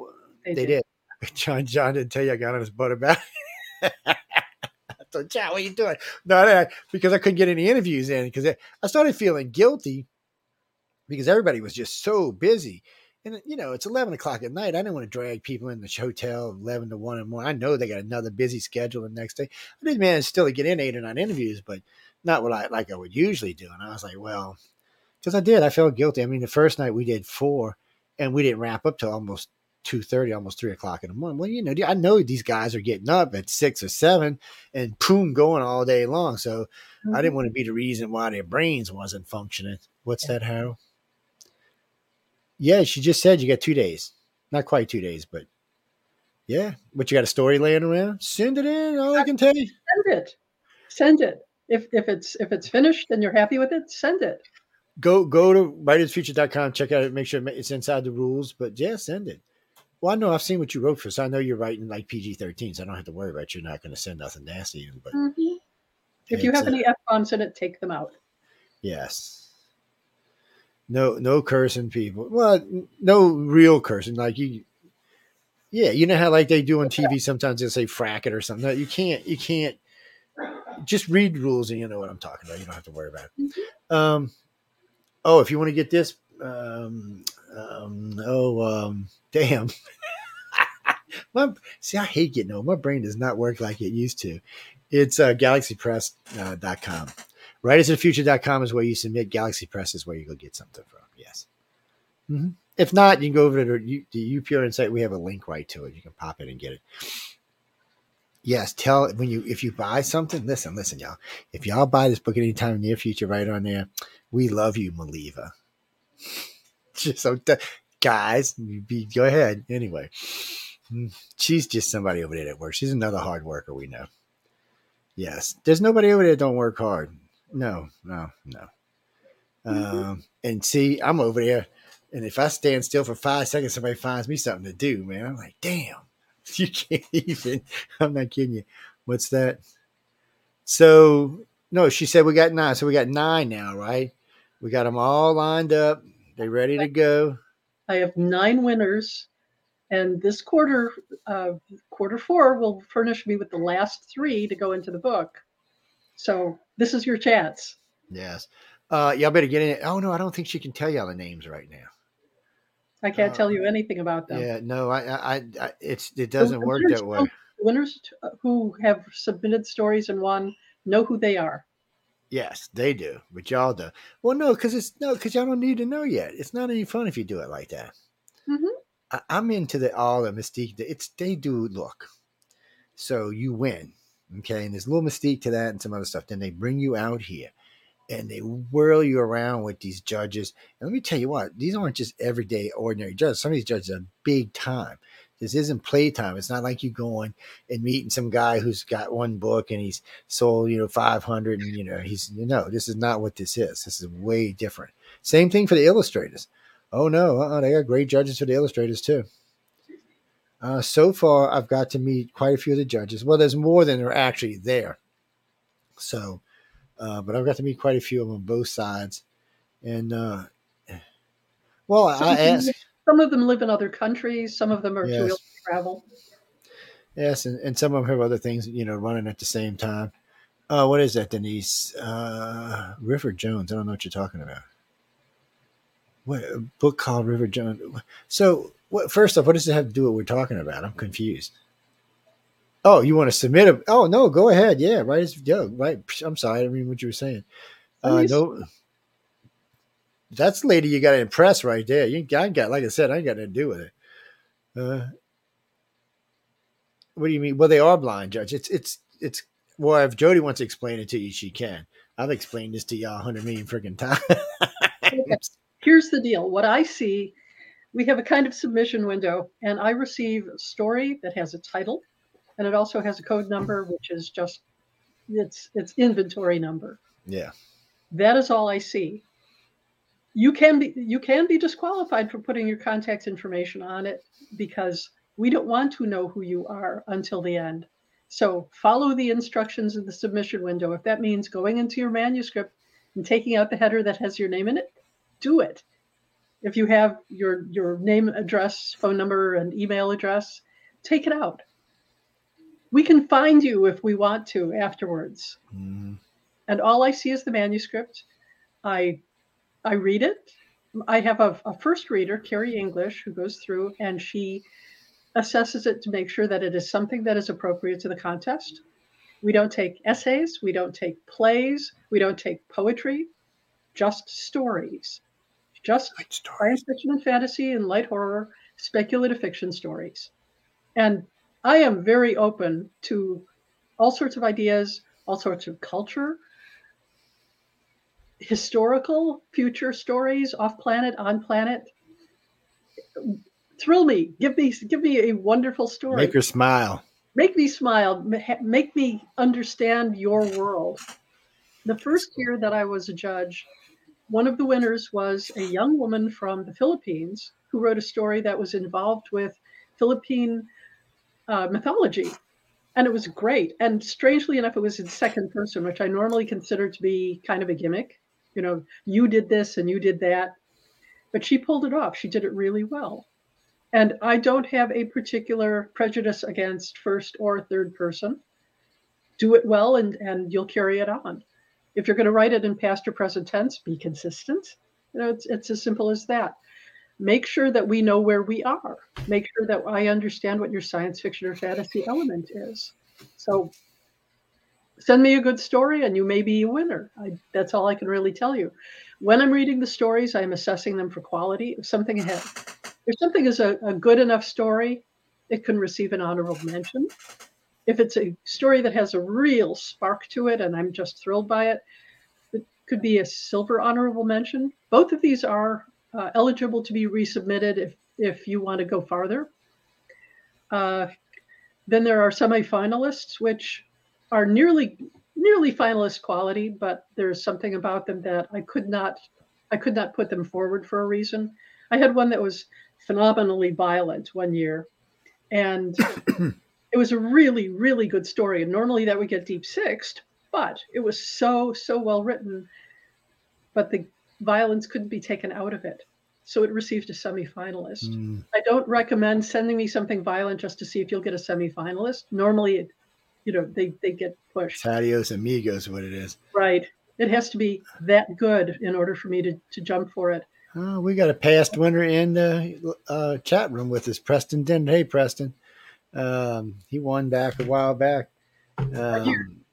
they, they did. did. John John didn't tell you I got on his butt about it. so John, what are you doing? No, no, because I couldn't get any interviews in because I started feeling guilty because everybody was just so busy. And you know, it's eleven o'clock at night. I didn't want to drag people in the hotel eleven to one and more. I know they got another busy schedule the next day. I did manage still to get in eight or nine interviews, but not what I like I would usually do. And I was like, well, because I did, I felt guilty. I mean, the first night we did four, and we didn't wrap up till almost two thirty, almost three o'clock in the morning. Well, you know, I know these guys are getting up at six or seven and boom, going all day long. So mm-hmm. I didn't want to be the reason why their brains wasn't functioning. What's yeah. that, Harold? Yeah, she just said you got two days. Not quite two days, but Yeah, but you got a story laying around? Send it in. All I can tell you. Send it. Send it. If if it's if it's finished and you're happy with it, send it. Go go to writersfuture.com, check out it, make sure it's inside the rules. But yeah, send it. Well, I know I've seen what you wrote for, so I know you're writing like PG 13, so I don't have to worry about you're not going to send nothing nasty in. But Mhm. If you have uh, any f bombs in it, take them out. yes, no no cursing people. Well, no real cursing. Like you, yeah, you know how like they do on TV. Sometimes they'll say frack it or something. No, you can't. You can't. Just read rules and you know what I'm talking about. You don't have to worry about it. Um, oh, if you want to get this, um, um, oh, um, damn. my, see, I hate getting old. My brain does not work like it used to. It's uh, galaxypress.com. Uh, .com. Writersofthefuture.com is where you submit. Galaxy Press is where you go get something from. Yes. hmm If not, you can go over to the, UPR site. We have a link right to it. You can pop it and get it. Yes, tell when you if you buy something. Listen, listen, y'all. If y'all buy this book anytime in the near future, right on there, we love you, Maliva. Just so, guys, be, go ahead. Anyway, she's just somebody over there that works. She's another hard worker we know. Yes, there's nobody over there that don't work hard. No, no, no. Um, and see, I'm over there, and if I stand still for five seconds, somebody finds me something to do. Man, I'm like, damn, you can't even. I'm not kidding you. What's that? So no, she said we got nine. So we got nine now, right? We got them all lined up. They ready to go. I have nine winners, and this quarter, uh, quarter four, will furnish me with the last three to go into the book. So this is your chance. Yes. Uh, y'all better get in it. Oh no, I don't think she can tell y'all the names right now. I can't Uh, tell you anything about them. Yeah, no, I, I, I- it's it doesn't The work that way. Winners who have submitted stories and won know who they are. Yes, they do, but y'all do. Well, no, because it's no, because y'all don't need to know yet. It's not any fun if you do it like that. Mm-hmm. I, I'm into the all the mystique. It's they do look, so you win, okay. And there's a little mystique to that and some other stuff. Then they bring you out here, and they whirl you around with these judges. And let me tell you what, these aren't just everyday ordinary judges. Some of these judges are big time. This isn't playtime. It's not like you going and meeting some guy who's got one book and he's sold, you know, 500 and, you know, he's, no, this is not what this is. This is way different. Same thing for the illustrators. Oh, no, uh-uh, they got great judges for the illustrators too. Uh, so far, I've got to meet quite a few of the judges. Well, there's more than are actually there. So, uh, but I've got to meet quite a few of them on both sides. And, uh, well, I Some of them- Some of them live in other countries. Some of them are too Yes. ill to travel. Yes, and, and some of them have other things, you know, running at the same time. Uh, what is that, Denise? Uh, River Jones. I don't know what you're talking about. What a book called River Jones? So, what? First off, what does it have to do with what we're talking about? I'm confused. Oh, you want to submit a? Oh no, go ahead. Yeah, right. It's, yeah, right. I'm sorry, I mean what you were saying. Uh, no, that's the lady you got to impress right there. You I got, like I said, I ain't got nothing to do with it. Uh, what do you mean? Well, they are blind, Judge. It's it's it's. Well, if Jody wants to explain it to you, she can. I've explained this to y'all a hundred million freaking times. Here's the deal. What I see, we have a kind of submission window, and I receive a story that has a title, and it also has a code number, mm-hmm. which is just its its inventory number. yeah, That is all I see. You can be you can be disqualified for putting your contact information on it because we don't want to know who you are until the end. So follow the instructions in the submission window. If that means going into your manuscript and taking out the header that has your name in it, do it. If you have your your name, address, phone number, and email address, take it out. We can find you if we want to afterwards Mhm. and all I see is the manuscript. I I read it. I have a, a first reader, Carrie English, who goes through and she assesses it to make sure that it is something that is appropriate to the contest. We don't take essays, we don't take plays, we don't take poetry, just stories. Just story. science fiction and fantasy and light horror, speculative fiction stories. And I am very open to all sorts of ideas, all sorts of culture, historical future stories, off planet, on planet. thrill me. Give me give me a wonderful story. Make her smile. Make me smile. Make me understand your world. The first year that I was a judge, one of the winners was a young woman from the Philippines who wrote a story that was involved with Philippine uh, mythology. And it was great. And strangely enough, it was in second person, which I normally consider to be kind of a gimmick. You know, you did this and you did that. But she pulled it off. She did it really well. And I don't have a particular prejudice against first or third person. Do it well and, and you'll carry it on. If you're going to write it in past or present tense, be consistent. You know, it's, it's as simple as that. Make sure that we know where we are. Make sure that I understand what your science fiction or fantasy element is. So send me a good story and you may be a winner. I, that's all I can really tell you. When I'm reading the stories, I'm assessing them for quality. If something has, if something is a, a good enough story, it can receive an honorable mention. If it's a story that has a real spark to it and I'm just thrilled by it, it could be a silver honorable mention. Both of these are uh, eligible to be resubmitted if, if you want to go farther. Uh, then there are semifinalists, which are nearly nearly finalist quality, but there's something about them that I could not I could not put them forward for a reason. I had one that was phenomenally violent one year, and it was a really really good story. And normally that would get deep sixed, but it was so so well written, but the violence couldn't be taken out of it. So it received a semifinalist. Mm. I don't recommend sending me something violent just to see if you'll get a semifinalist. Normally, it, you know, they, they get pushed. Adios amigos, what it is. Right. It has to be that good in order for me to, to jump for it. Oh, we got a past winner in the uh, chat room with us, Preston Dennett. Hey, Preston. Um, he won back a while back. Um,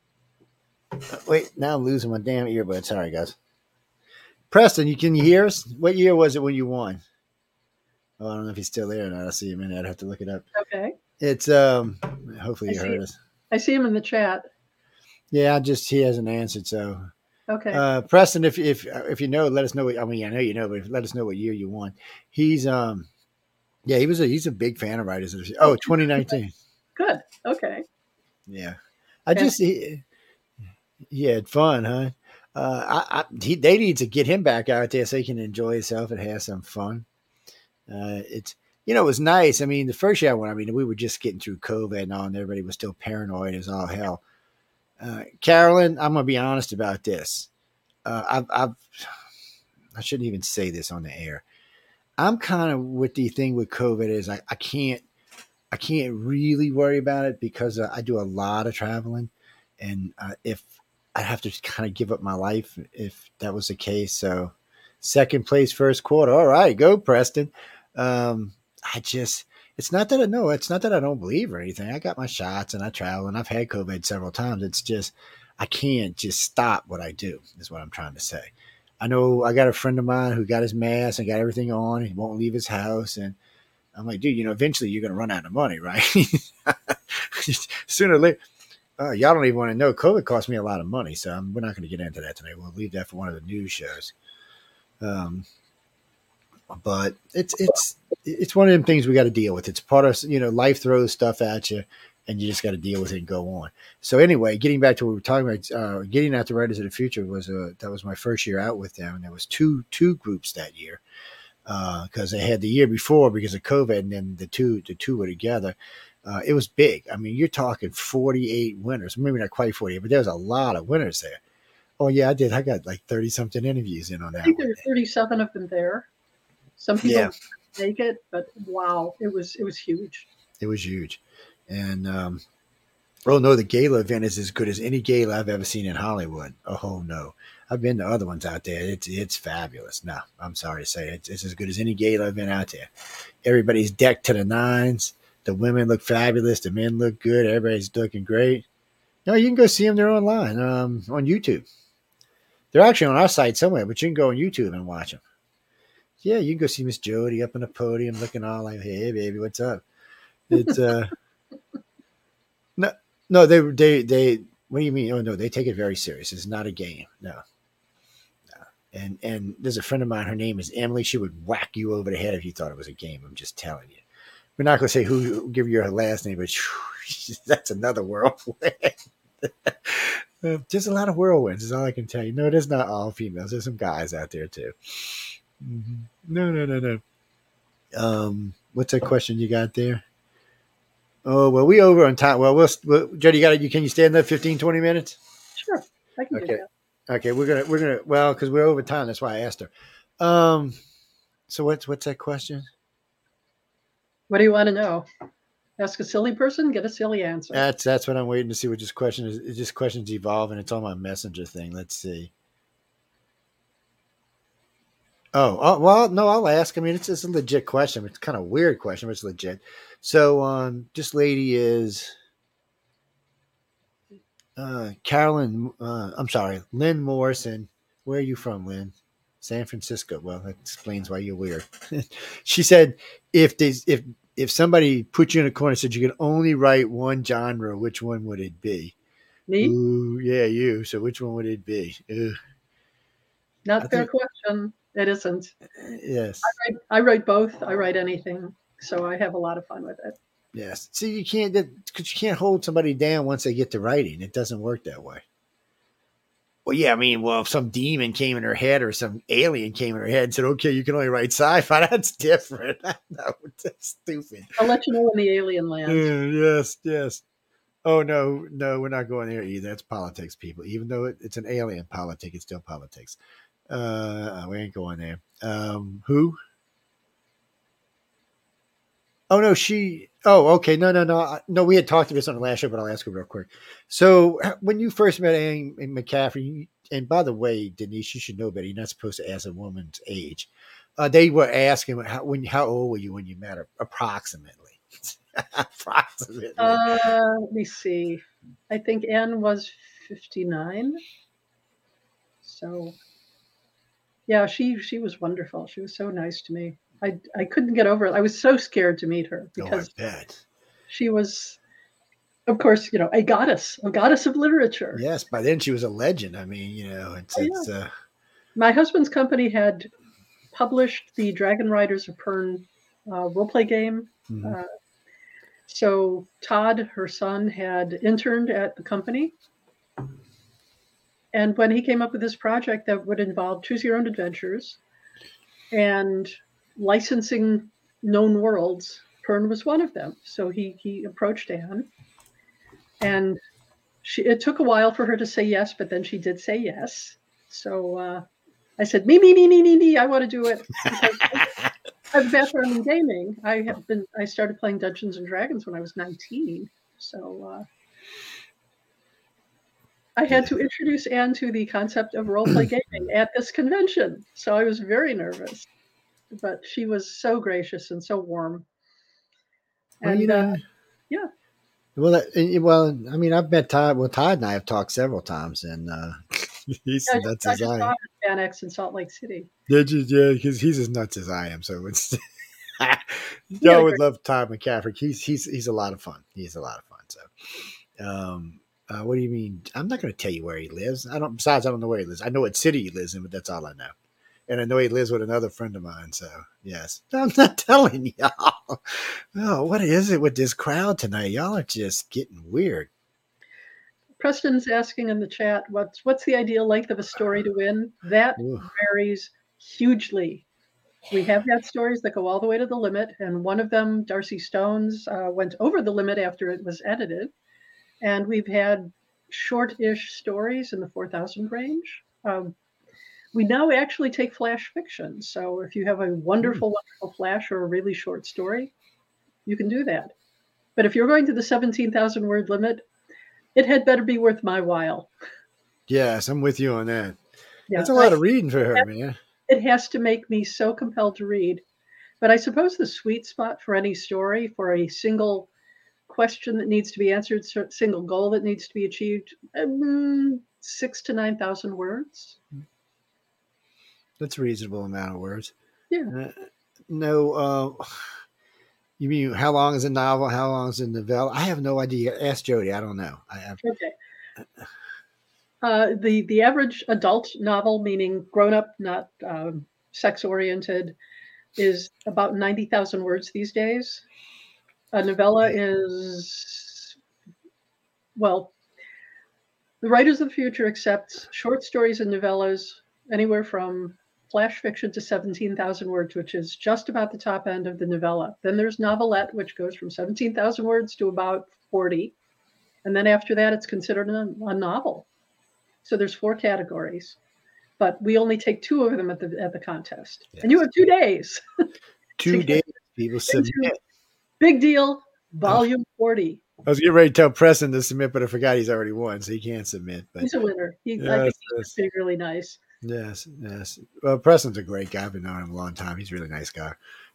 wait, now I'm losing my damn earbud. Sorry, guys. Preston, you can you hear us? What year was it when you won? Oh, I don't know if he's still there or not. I'll see him in. I'd have to look it up. Okay. It's um. Hopefully you heard us. I see him in the chat. Yeah, I just he hasn't answered. So. Okay. Uh, Preston, if if if you know, let us know. What, I mean, I know you know, but let us know what year you won. He's um. Yeah, he was a he's a big fan of writers. Oh, 2019. Good. Okay. Yeah, I just he, he had fun, huh? Uh, I, I, he, they need to get him back out there so he can enjoy himself and have some fun. Uh, it's you know it was nice. I mean, the first year I went, I mean, we were just getting through COVID and all, and everybody was still paranoid as all hell. Uh, Carolyn, I'm gonna be honest about this. Uh, I've, I've I shouldn't even say this on the air. I'm kind of with the thing with COVID is I, I can't I can't really worry about it because uh, I do a lot of traveling, and uh, if I'd have to kind of give up my life if that was the case. So, second place, first quarter. All right, go Preston. Um, I just, it's not that I know, it's not that I don't believe or anything. I got my shots and I travel and I've had COVID several times. It's just, I can't just stop what I do, is what I'm trying to say. I know I got a friend of mine who got his mask and got everything on. He won't leave his house. And I'm like, dude, you know, eventually you're going to run out of money, right? Sooner or later uh, y'all don't even want to know. COVID cost me a lot of money, so I'm, we're not going to get into that tonight. We'll leave that for one of the news shows. Um, but it's it's it's one of them things we got to deal with. It's part of you know life throws stuff at you, and you just got to deal with it and go on. So anyway, getting back to what we were talking about, uh, getting out the Writers of the Future was a, that was my first year out with them, and there was two two groups that year because uh, they had the year before because of COVID, and then the two the two were together uh, it was big. I mean, you're talking 48 winners, maybe not quite 48, but there's a lot of winners there. Oh yeah, I did. I got like 30 something interviews in on that. I think there were 37 of them there. Some people yeah. make it, but wow, it was it was huge. It was huge, and um, oh no, the gala event is as good as any gala I've ever seen in Hollywood. Oh no, I've been to other ones out there. It's it's fabulous. No, I'm sorry to say it's, it's as good as any gala event out there. Everybody's decked to the nines. The women look fabulous. The men look good. Everybody's looking great. No, you can go see them. They're online um, on YouTube. They're actually on our site somewhere, but you can go on YouTube and watch them. Yeah, you can go see Miss Jody up on the podium looking all like, "Hey, baby, what's up?" It's uh, no, no, they they they. What do you mean? Oh no, they take it very serious. It's not a game. No, no. And and there's a friend of mine. Her name is Emily. She would whack you over the head if you thought it was a game. I'm just telling you. We're not going to say who give you her last name, but that's another whirlwind. Just a lot of whirlwinds is all I can tell you. No, there's not all females. There's some guys out there too. Mm-hmm. No, no, no, no. Um, what's that question you got there? Oh well, we over on time. Well, we'll, we'll Jody, you got You can you stand there 15, 20 minutes? Sure, I can okay. do that. Okay, we're gonna we're gonna well because we're over time. That's why I asked her. Um, so what's what's that question? What do you want to know? Ask a silly person, get a silly answer. That's that's what I'm waiting to see. What this question is. This question's evolving. It's on my messenger thing. Let's see. Oh, oh, well, no, I'll ask. I mean, it's, it's a legit question. It's kind of weird question, but it's legit. So, um, this lady is uh, Carolyn. Uh, I'm sorry, Lynn Morrison. Where are you from, Lynn? San Francisco. Well, that explains why you're weird. she said, if they, if if somebody put you in a corner and said you could only write one genre, which one would it be? Me? Ooh, yeah, you. So which one would it be? Ooh. Not I fair think, question. It isn't. Uh, yes. I write, I write both. I write anything, so I have a lot of fun with it. Yes. See, you can't because you can't hold somebody down once they get to writing. It doesn't work that way. Well, yeah, I mean, well, if some demon came in her head or some alien came in her head and said, "Okay, you can only write sci-fi," that's different. no, that's stupid. I'll let you know when the alien lands. Yeah, yes, yes. Oh no, no, we're not going there either. It's politics, people. Even though it, it's an alien politic, it's still politics. Uh, we ain't going there. Um, who? Oh no, she. Oh, okay. No, no, no, no. We had talked about this on the last show, but I'll ask her real quick. So, when you first met Anne McCaffrey, and by the way, Denise, you should know better. You're not supposed to ask a woman's age. Uh, they were asking how when how old were you when you met her, approximately. approximately. Uh, let me see. I think Anne was fifty nine. So, yeah, she she was wonderful. She was so nice to me. I I couldn't get over it. I was so scared to meet her because oh, she was, of course, you know, a goddess, a goddess of literature. Yes, by then she was a legend. I mean, you know, it's oh, it's. Uh... My husband's company had published the Dragonriders of Pern uh, role play game. Mm-hmm. Uh, so Todd, her son, had interned at the company. And when he came up with this project that would involve choose your own adventures and licensing known worlds, Pern was one of them. So he he approached Anne, and she it took a while for her to say yes, but then she did say yes. So uh, I said, me, me, me, me, me, me, I want to do it. I have a background in gaming. I have been I started playing Dungeons and Dragons when I was 19. So uh, I had to introduce Anne to the concept of role play gaming at this convention. So I was very nervous but she was so gracious and so warm. Well, and know, uh, yeah. Well, that, well, I mean, I've met Todd. Well, Todd and I have talked several times, and uh, he's yeah, nuts I as I am. In Salt Lake City. Did you? Yeah, because he's as nuts as I am. So it's. Y'all would love Todd McCaffrey. He's he's he's a lot of fun. He's a lot of fun. So, um, uh, what do you mean? I'm not going to tell you where he lives. I don't. Besides, I don't know where he lives. I know what city he lives in, but that's all I know and I know he lives with another friend of mine. So yes, I'm not telling y'all. Oh, what is it with this crowd tonight? Y'all are just getting weird. Preston's asking in the chat, what's what's the ideal length of a story to win? That Ooh. varies hugely. We have had stories that go all the way to the limit, and one of them, Darcy Stones, uh, went over the limit after it was edited. And we've had short-ish stories in the 4,000 range. Um, we now actually take flash fiction. So if you have a wonderful, mm. wonderful flash or a really short story, you can do that. But if you're going to the 17,000 word limit, it had better be worth my while. Yes, I'm with you on that. Yeah, That's a lot I, of reading for her, man. It has to make me so compelled to read. But I suppose the sweet spot for any story, for a single question that needs to be answered, single goal that needs to be achieved, um, six to 9,000 words. That's a reasonable amount of words. Yeah. Uh, no, uh, you mean how long is a novel? How long is a novella? I have no idea. Ask Jody. I don't know. I have. Okay. Uh, the the average adult novel, meaning grown up, not um, sex oriented, is about ninety thousand words these days. A novella is well. The writers of the future accept short stories and novellas anywhere from flash fiction to 17,000 words, which is just about the top end of the novella. Then there's novelette, which goes from 17,000 words to about 40. And then after that, it's considered a, a, novel. So there's four categories, but we only take two of them at the at the contest. Yes. And you have two days. two days, people submit. Big deal, volume oh. 40. I was getting ready to tell Preston to submit, but I forgot he's already won, so he can't submit. But he's a winner. He, yes, I think he's really nice. Yes, yes. Well, Preston's a great guy. I've been knowing him a long time. He's a really nice guy.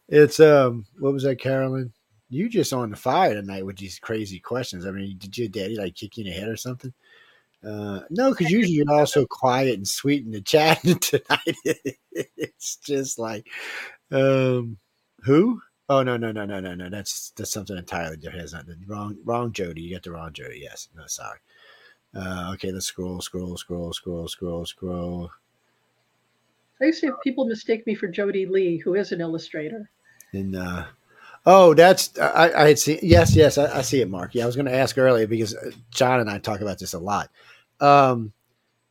It's um, what was that, Carolyn? You just on the fire tonight with these crazy questions. I mean, did your daddy like kick you in the head or something? Uh, no, because usually you're all so quiet and sweet in the chat. tonight, it's just like, um, who? Oh no, no, no, no, no, no. That's that's something entirely different. Has nothing wrong. Wrong, Jody. You got the wrong Jody. Yes. No, sorry. Uh, okay, let's scroll, scroll, scroll, scroll, scroll, scroll. I used to have people mistake me for Jody Lee, who is an illustrator. And uh, oh, that's I, I had seen. Yes, yes, I, I, see it, Mark. Yeah, I was going to ask earlier because uh, John and I talk about this a lot. Um,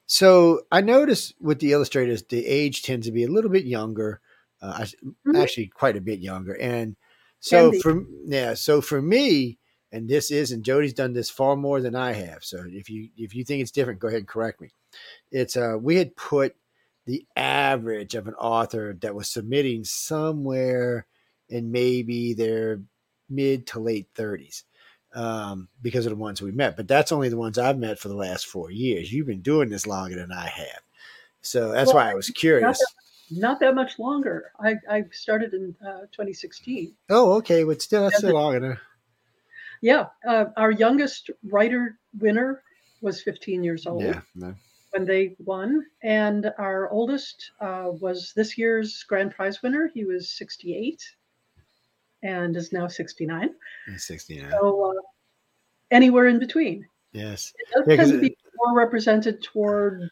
so I noticed with the illustrators, the age tends to be a little bit younger, uh, mm-hmm. actually quite a bit younger, and so Andy. for yeah, so for me, and this is, and Jody's done this far more than I have. So if you if you think it's different, go ahead and correct me. It's uh, we had put the average of an author that was submitting somewhere in maybe their mid to late 30s um, because of the ones we met. But that's only the ones I've met for the last four years. You've been doing this longer than I have. So that's well, why I was curious. Not that, not that, much longer. I, I started in uh, 2016. Oh, okay. But still, that's still long enough. Yeah. Uh, our youngest writer winner was 15 years old. Yeah. No when they won. And our oldest uh, was this year's grand prize winner. He was 68 and is now 69. He's 69. So uh, anywhere in between. Yes. It does yeah, tend to be more represented toward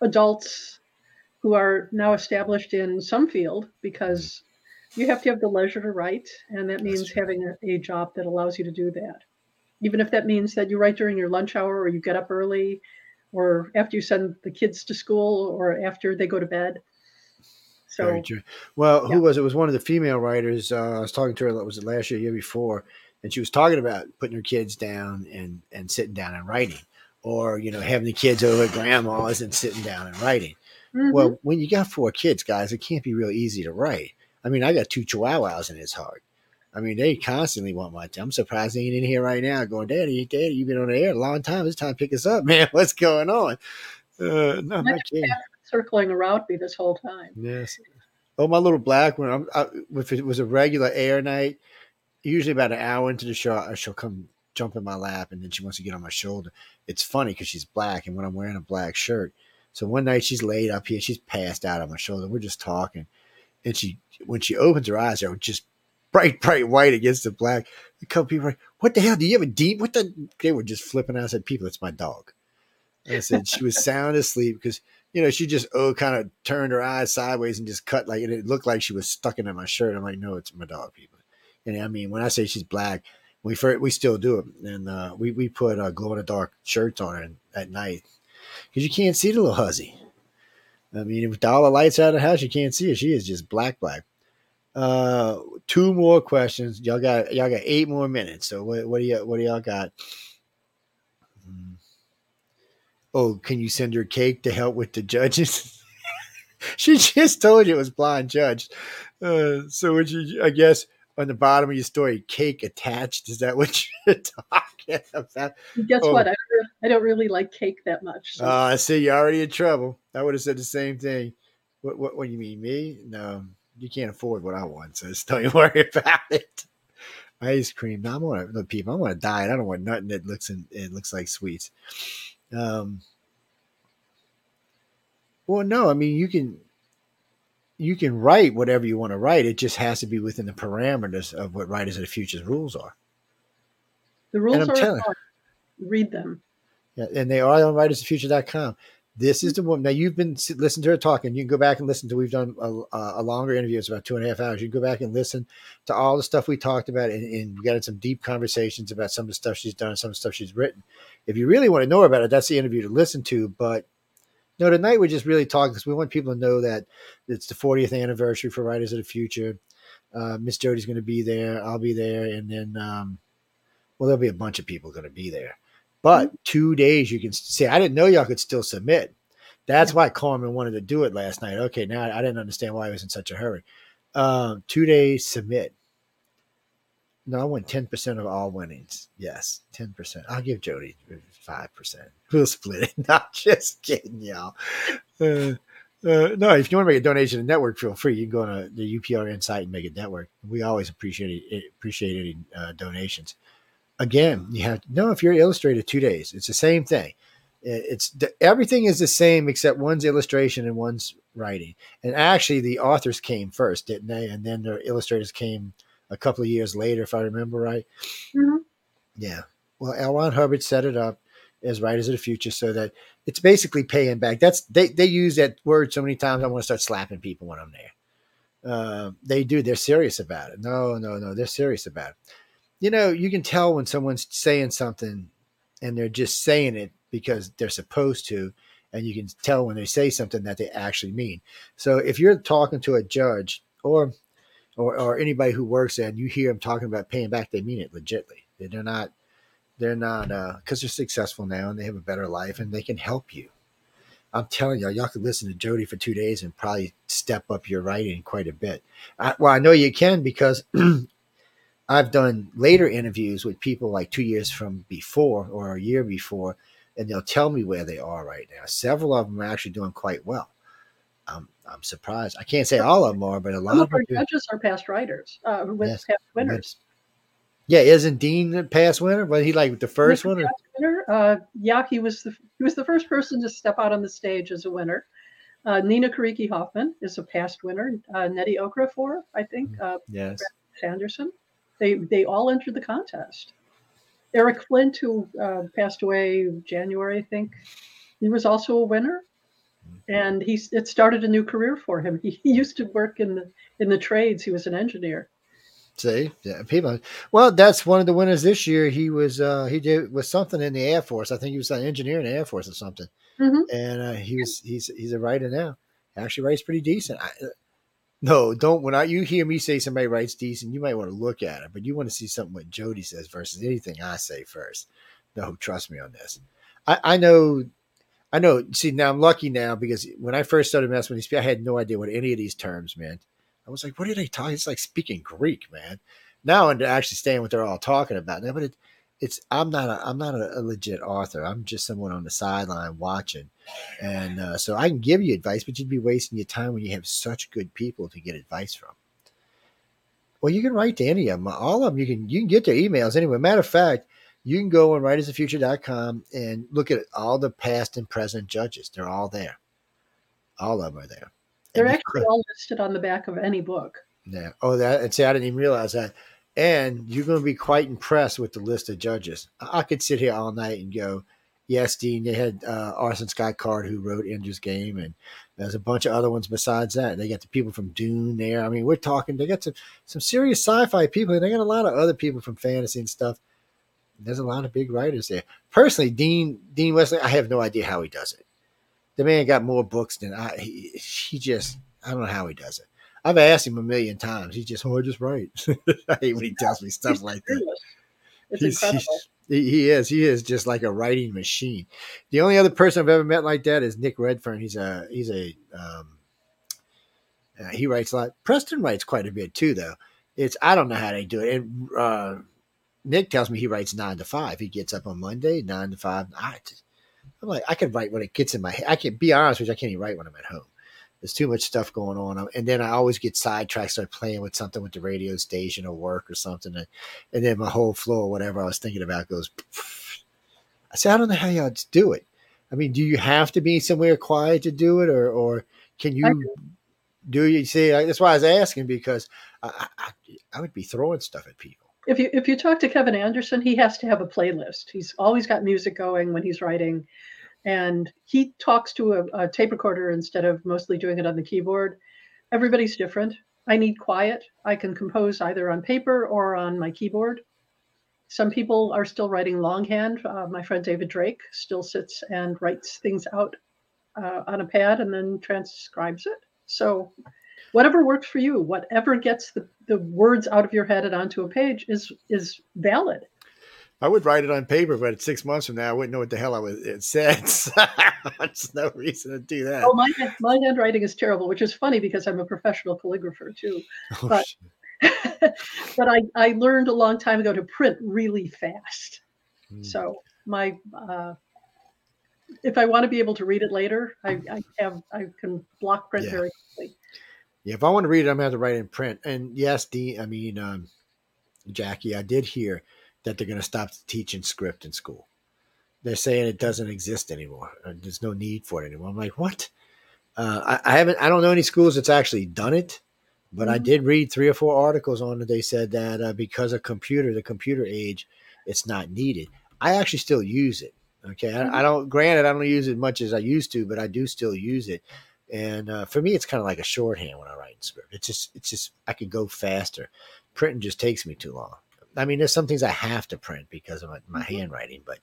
adults who are now established in some field because you have to have the leisure to write, and that means having a, a job that allows you to do that even if that means that you write during your lunch hour or you get up early or after you send the kids to school or after they go to bed. So, Very true. Well, yeah. who was it? Was one of the female writers. Uh, I was talking to her. Was it last year, year before? And she was talking about putting her kids down and and sitting down and writing, or you know, having the kids over at grandma's and sitting down and writing. Mm-hmm. Well, when you got four kids, guys, it can't be real easy to write. I mean, I got two chihuahuas and it's hard. I mean, they constantly want my time. I'm surprised they ain't in here right now going, Daddy, Daddy, you've been on the air a long time. It's time to pick us up, man. What's going on? Uh, no, my circling around me this whole time. Yes. Oh, my little black one. I'm, I, if it was a regular air night, usually about an hour into the show, she'll come jump in my lap and then she wants to get on my shoulder. It's funny because she's black and when I'm wearing a black shirt. So one night she's laid up here, she's passed out on my shoulder. We're just talking. And she, when she opens her eyes, they're just bright, bright white against the black. A couple people like, what the hell? Do you have a deep? What the? They were just flipping out. I said, people, it's my dog. And I said she was sound asleep because you know she just oh kind of turned her eyes sideways and just cut like and it looked like she was stuck in my shirt. I'm like, no, it's my dog, people. And I mean, when I say she's black, we we still do it, and uh, we we put uh, glow in the dark shirts on her at night because you can't see the little huzzy. I mean, with all the lights out of the house, you can't see her. She is just black, black. Uh, two more questions. Y'all got y'all got eight more minutes. So what, what do you what do y'all got? Hmm. Oh, can you send her cake to help with the judges? she just told you it was blind judge. Uh, so would you? I guess on the bottom of your story, cake attached. Is that what you're talking about? Guess oh. what? I don't, really, I don't really like cake that much. So. Uh, I see you're already in trouble. I would have said the same thing. What, what, what do you mean, me? No, you can't afford what I want, so just don't you worry about it. Ice cream. No, I'm on look, people. I'm on a diet. I don't want nothing that looks in, it looks like sweets. Um. Well, no, I mean you can you can write whatever you want to write. It just has to be within the parameters of what Writers of the Future's rules are. The rules are telling, read them. Yeah, and they are on writersoffuture.com. This is the woman. Now you've been listening to her talking. You can go back and listen to. We've done a, a longer interview. It's about two and a half hours. You can go back and listen to all the stuff we talked about, and, and we got in some deep conversations about some of the stuff she's done, some of the stuff she's written. If you really want to know about it, that's the interview to listen to. But no, tonight we're just really talking because we want people to know that it's the 40th anniversary for Writers of the Future. Uh, Miss Jody's going to be there. I'll be there, and then um, well, there'll be a bunch of people going to be there. But mm-hmm. two days you can see. I didn't know y'all could still submit. That's why Carmen wanted to do it last night. Okay, now I didn't understand why he was in such a hurry. Um, two days submit. No, I want ten percent of all winnings. Yes, ten percent. I'll give Jody five percent. We'll split it. Not just kidding, y'all. Uh, uh, no, if you want to make a donation to the network, feel free. You can go on the UPRN site and make a network. We always appreciate it, appreciate any uh, donations again, you have no. If you're illustrated two days, it's the same thing. It's the, everything is the same except one's illustration and one's writing. And actually, the authors came first, didn't they? And then the illustrators came a couple of years later, if I remember right. Mm-hmm. Yeah. Well, L. Ron Hubbard set it up as Writers of the Future so that it's basically paying back. That's they they use that word so many times. I want to start slapping people when I'm there. Uh, they do. They're serious about it. No, no, no. They're serious about it you know, you can tell when someone's saying something and they're just saying it because they're supposed to, and you can tell when they say something that they actually mean. So if you're talking to a judge or or, or anybody who works there and you hear them talking about paying back, they mean it legitly. They're not they're not because uh, they're successful now and they have a better life and they can help you. I'm telling y'all, y'all could listen to Jody for two days and probably step up your writing quite a bit. I, well, I know you can because I've done later interviews with people like two years from before or a year before, and they'll tell me where they are right now. Several of them are actually doing quite well. I'm, I'm surprised. I can't say all of them are, but a lot Some of our judges are past writers, uh, with yes. past winners. Yeah, isn't Dean the past winner? Was he like the first one? Winner? Uh, yeah, he was the he was the first person to step out on the stage as a winner. Uh, Nina Kiriki Hoffman is a past winner. Uh, Nnedi Okorafor, I think. Mm, uh, yes. Sanderson. They they all entered the contest. Eric Flint, who uh, passed away January, I think, he was also a winner, and he it started a new career for him. He, he used to work in the in the trades. He was an engineer. See, yeah, people. Well, that's one of the winners this year. He was uh, he did was something in the Air Force. I think he was an engineer in the Air Force or something. Mm-hmm. And uh, he was he's he's a writer now. Actually, writes pretty decent. I, no, don't. When I, you hear me say somebody writes decent, you might want to look at it, but you want to see something what Jody says versus anything I say first. No, trust me on this. I, I know, I know. See, now I'm lucky now because when I first started messing with these I had no idea what any of these terms meant. I was like, what are they talking? It's like speaking Greek, man. Now I'm actually saying what they're all talking about. Now, but it, it's I'm not a I'm not a, a, legit author. I'm just someone on the sideline watching, and uh, so I can give you advice, but you'd be wasting your time when you have such good people to get advice from. Well, you can write to any of them. All of them you can you can get their emails anyway. Matter of fact, you can go on writersoffuture.com and look at all the past and present judges. They're all there. All of them are there. They're and actually all listed on the back of any book. Yeah. Oh, that and see, I didn't even realize that and you're going to be quite impressed with the list of judges. I could sit here all night and go, yes, Dean, they had uh, Orson Scott Card who wrote Ender's Game, and there's a bunch of other ones besides that. They got the people from Dune there. I mean, we're talking, they got some, some serious sci fi people, and they got a lot of other people from fantasy and stuff. There's a lot of big writers there. Personally, Dean Dean Wesley, I have no idea how he does it. The man got more books than I. He, he just, I don't know how he does it. I've asked him a million times. He just, oh, I just write. I hate when he tells me stuff he's like that. It's he's, incredible. He's, he is. He is just like a writing machine. The only other person I've ever met like that is Nick Redfern. He's a he's a um, uh, he writes a lot. Preston writes quite a bit too, though. It's I don't know how they do it. And uh, Nick tells me he writes nine to five. He gets up on Monday nine to five. I, I'm like I can write when it gets in my head. I can be honest with you. I can't even write when I'm at home. There's too much stuff going on, um, and then I always get sidetracked, start playing with something with the radio station or work or something, and, and then my whole flow, or whatever I was thinking about, goes. I said, I don't know how y'all do it. I mean, do you have to be somewhere quiet to do it, or or can you do you see? That's why I was asking because I, I, I would be throwing stuff at people. if you if you talk to Kevin Anderson, he has to have a playlist. He's always got music going when he's writing, and he talks to a, a tape recorder instead of mostly doing it on the keyboard. Everybody's different. I need quiet. I can compose either on paper or on my keyboard. Some people are still writing longhand. Uh, my friend David Drake still sits and writes things out uh, on a pad and then transcribes it. So, whatever works for you, whatever gets the, the words out of your head and onto a page is is valid. I would write it on paper, but six months from now, I wouldn't know what the hell I was, it said. There's no reason to do that. Oh, my, my handwriting is terrible, which is funny because I'm a professional calligrapher too. Oh, but but I, I learned a long time ago to print really fast. Mm. So my uh, if I want to be able to read it later, I, I have I can block print yeah. very quickly. Yeah, if I want to read it, I'm gonna have to write in print. And yes, Dean, I mean um, Jackie, I did hear that they're going to stop teaching script in school. They're saying it doesn't exist anymore. There's no need for it anymore. I'm like, what? Uh, I, I, haven't. I don't know any schools that's actually done it, but mm-hmm. I did read three or four articles on it. They said that uh, because of computer, the computer age, it's not needed. I actually still use it. Okay, mm-hmm. I, I, don't. Granted, I don't use it much as I used to, but I do still use it. And uh, for me, it's kind of like a shorthand when I write in script. It's just, it's just, I can go faster. Printing just takes me too long. I mean, there's some things I have to print because of my, my mm-hmm. handwriting, but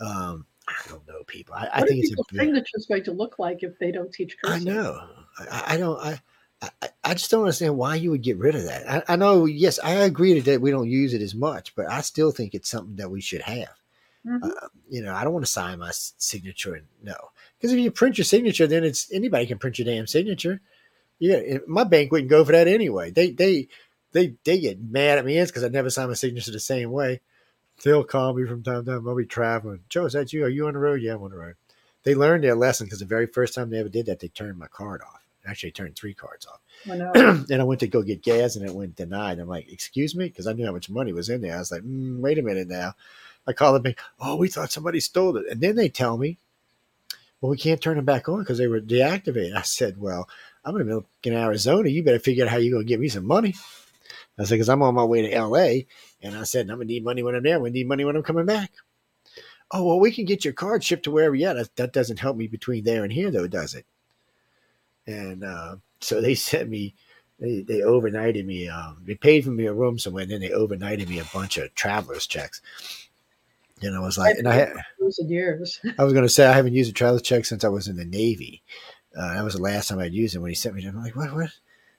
um, I don't know, people. I, I think it's a signature's going to look like if they don't teach cursive. I know. I, I don't. I, I, I just don't understand why you would get rid of that. I, I know. Yes, I agree that we don't use it as much, but I still think it's something that we should have. Mm-hmm. Uh, you know, I don't want to sign my signature and no, because if you print your signature, then it's anybody can print your damn signature. Yeah, my bank wouldn't go for that anyway. They they they they get mad at me is because I never sign my signature the same way. They'll call me from time to time. I'll be traveling. Joe, is that you? Are you on the road? Yeah, I'm on the road. They learned their lesson because the very first time they ever did that, they turned my card off. Actually, turned three cards off. Know. and I went to go get gas, and it went denied. I'm like, "Excuse me," because I knew how much money was in there. I was like, mm, "Wait a minute now." I called them. Oh, we thought somebody stole it, and then they tell me, "Well, we can't turn them back on because they were deactivated." I said, "Well, I'm in the middle in Arizona. You better figure out how you're going to get me some money." I said, because I'm on my way to LA. And I said, I'm going to need money when I'm there. We need money when I'm coming back. Oh, well, we can get your card shipped to wherever you're at. That doesn't help me between there and here, though, does it? And uh, so they sent me, they, they overnighted me. Um, they paid for me a room somewhere, and then they overnighted me a bunch of traveler's checks. And I was like, and I, years. I was going to say, I haven't used a traveler's check since I was in the Navy. Uh, that was the last time I'd used it when he sent me. To. I'm like, what, what?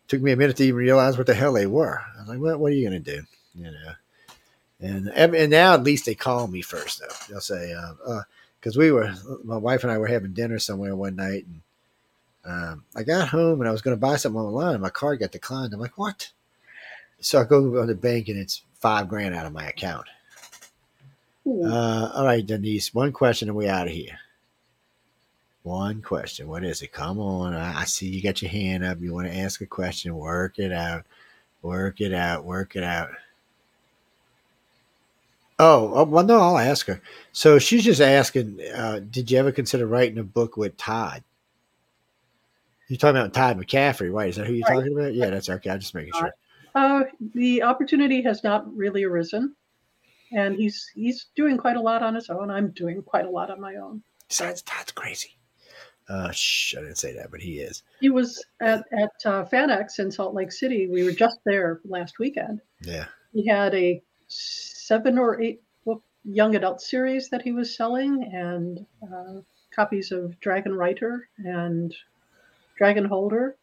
Took me a minute to even realize what the hell they were. I was like, well, what are you going to do? You know, and and now at least they call me first though. They'll say, because uh, uh, we were, my wife and I were having dinner somewhere one night, and um, I got home and I was going to buy something online, and my card got declined. I'm like, what? So I go on the bank and it's five grand out of my account. Uh, all right, Denise, one question and we out of here. One question. What is it? Come on. I, I see you got your hand up. You want to ask a question. Work it out. Work it out. Work it out. Oh, oh well, no, I'll ask her. So she's just asking, uh, did you ever consider writing a book with Todd? You're talking about Todd McCaffrey, right? Is that who you're right. talking about? Yeah, that's okay. I'm just making sure. Uh, the opportunity has not really arisen, and he's he's doing quite a lot on his own. I'm doing quite a lot on my own. Besides, Todd's crazy. Uh, shh, I didn't say that, but he is. He was at, at uh, FanX in Salt Lake City. We were just there last weekend. Yeah. He had a seven or eight book young adult series that he was selling, and uh, copies of Dragonwriter and Dragonholder.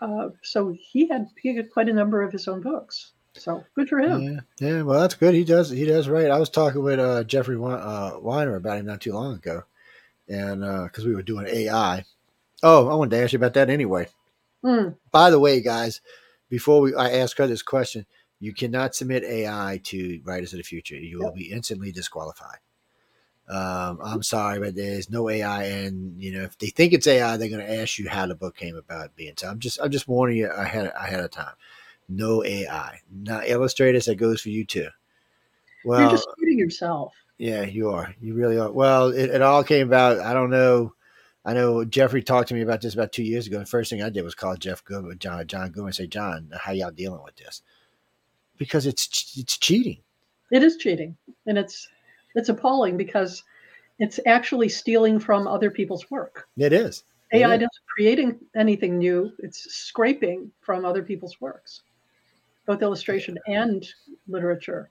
Uh, so he had he had quite a number of his own books. So good for him. Yeah, yeah. Well, that's good. He does he does right. I was talking with uh, Jeffrey uh, Weiner about him not too long ago and because uh, we were doing AI. Oh, I wanted to ask you about that anyway. Mm. By the way, guys, before we I ask her this question, you cannot submit AI to Writers of the Future. You will be instantly disqualified. Um, I'm sorry, but there's no AI, and you know if they think it's AI, they're going to ask you how the book came about being. So I'm just I'm just warning you ahead ahead of time. No AI. Now, illustrators, that goes for you too. Well, you're just shooting yourself. Yeah, you are. You really are. Well, it, it all came about. I don't know. I know Jeffrey talked to me about this about two years ago. The first thing I did was call Jeff Goodman, uh, John John Goodman, and say, John, how y'all dealing with this? Because it's it's cheating. It is cheating, and it's it's appalling because it's actually stealing from other people's work. It is. AI isn't creating anything new; it's scraping from other people's works, both illustration and literature.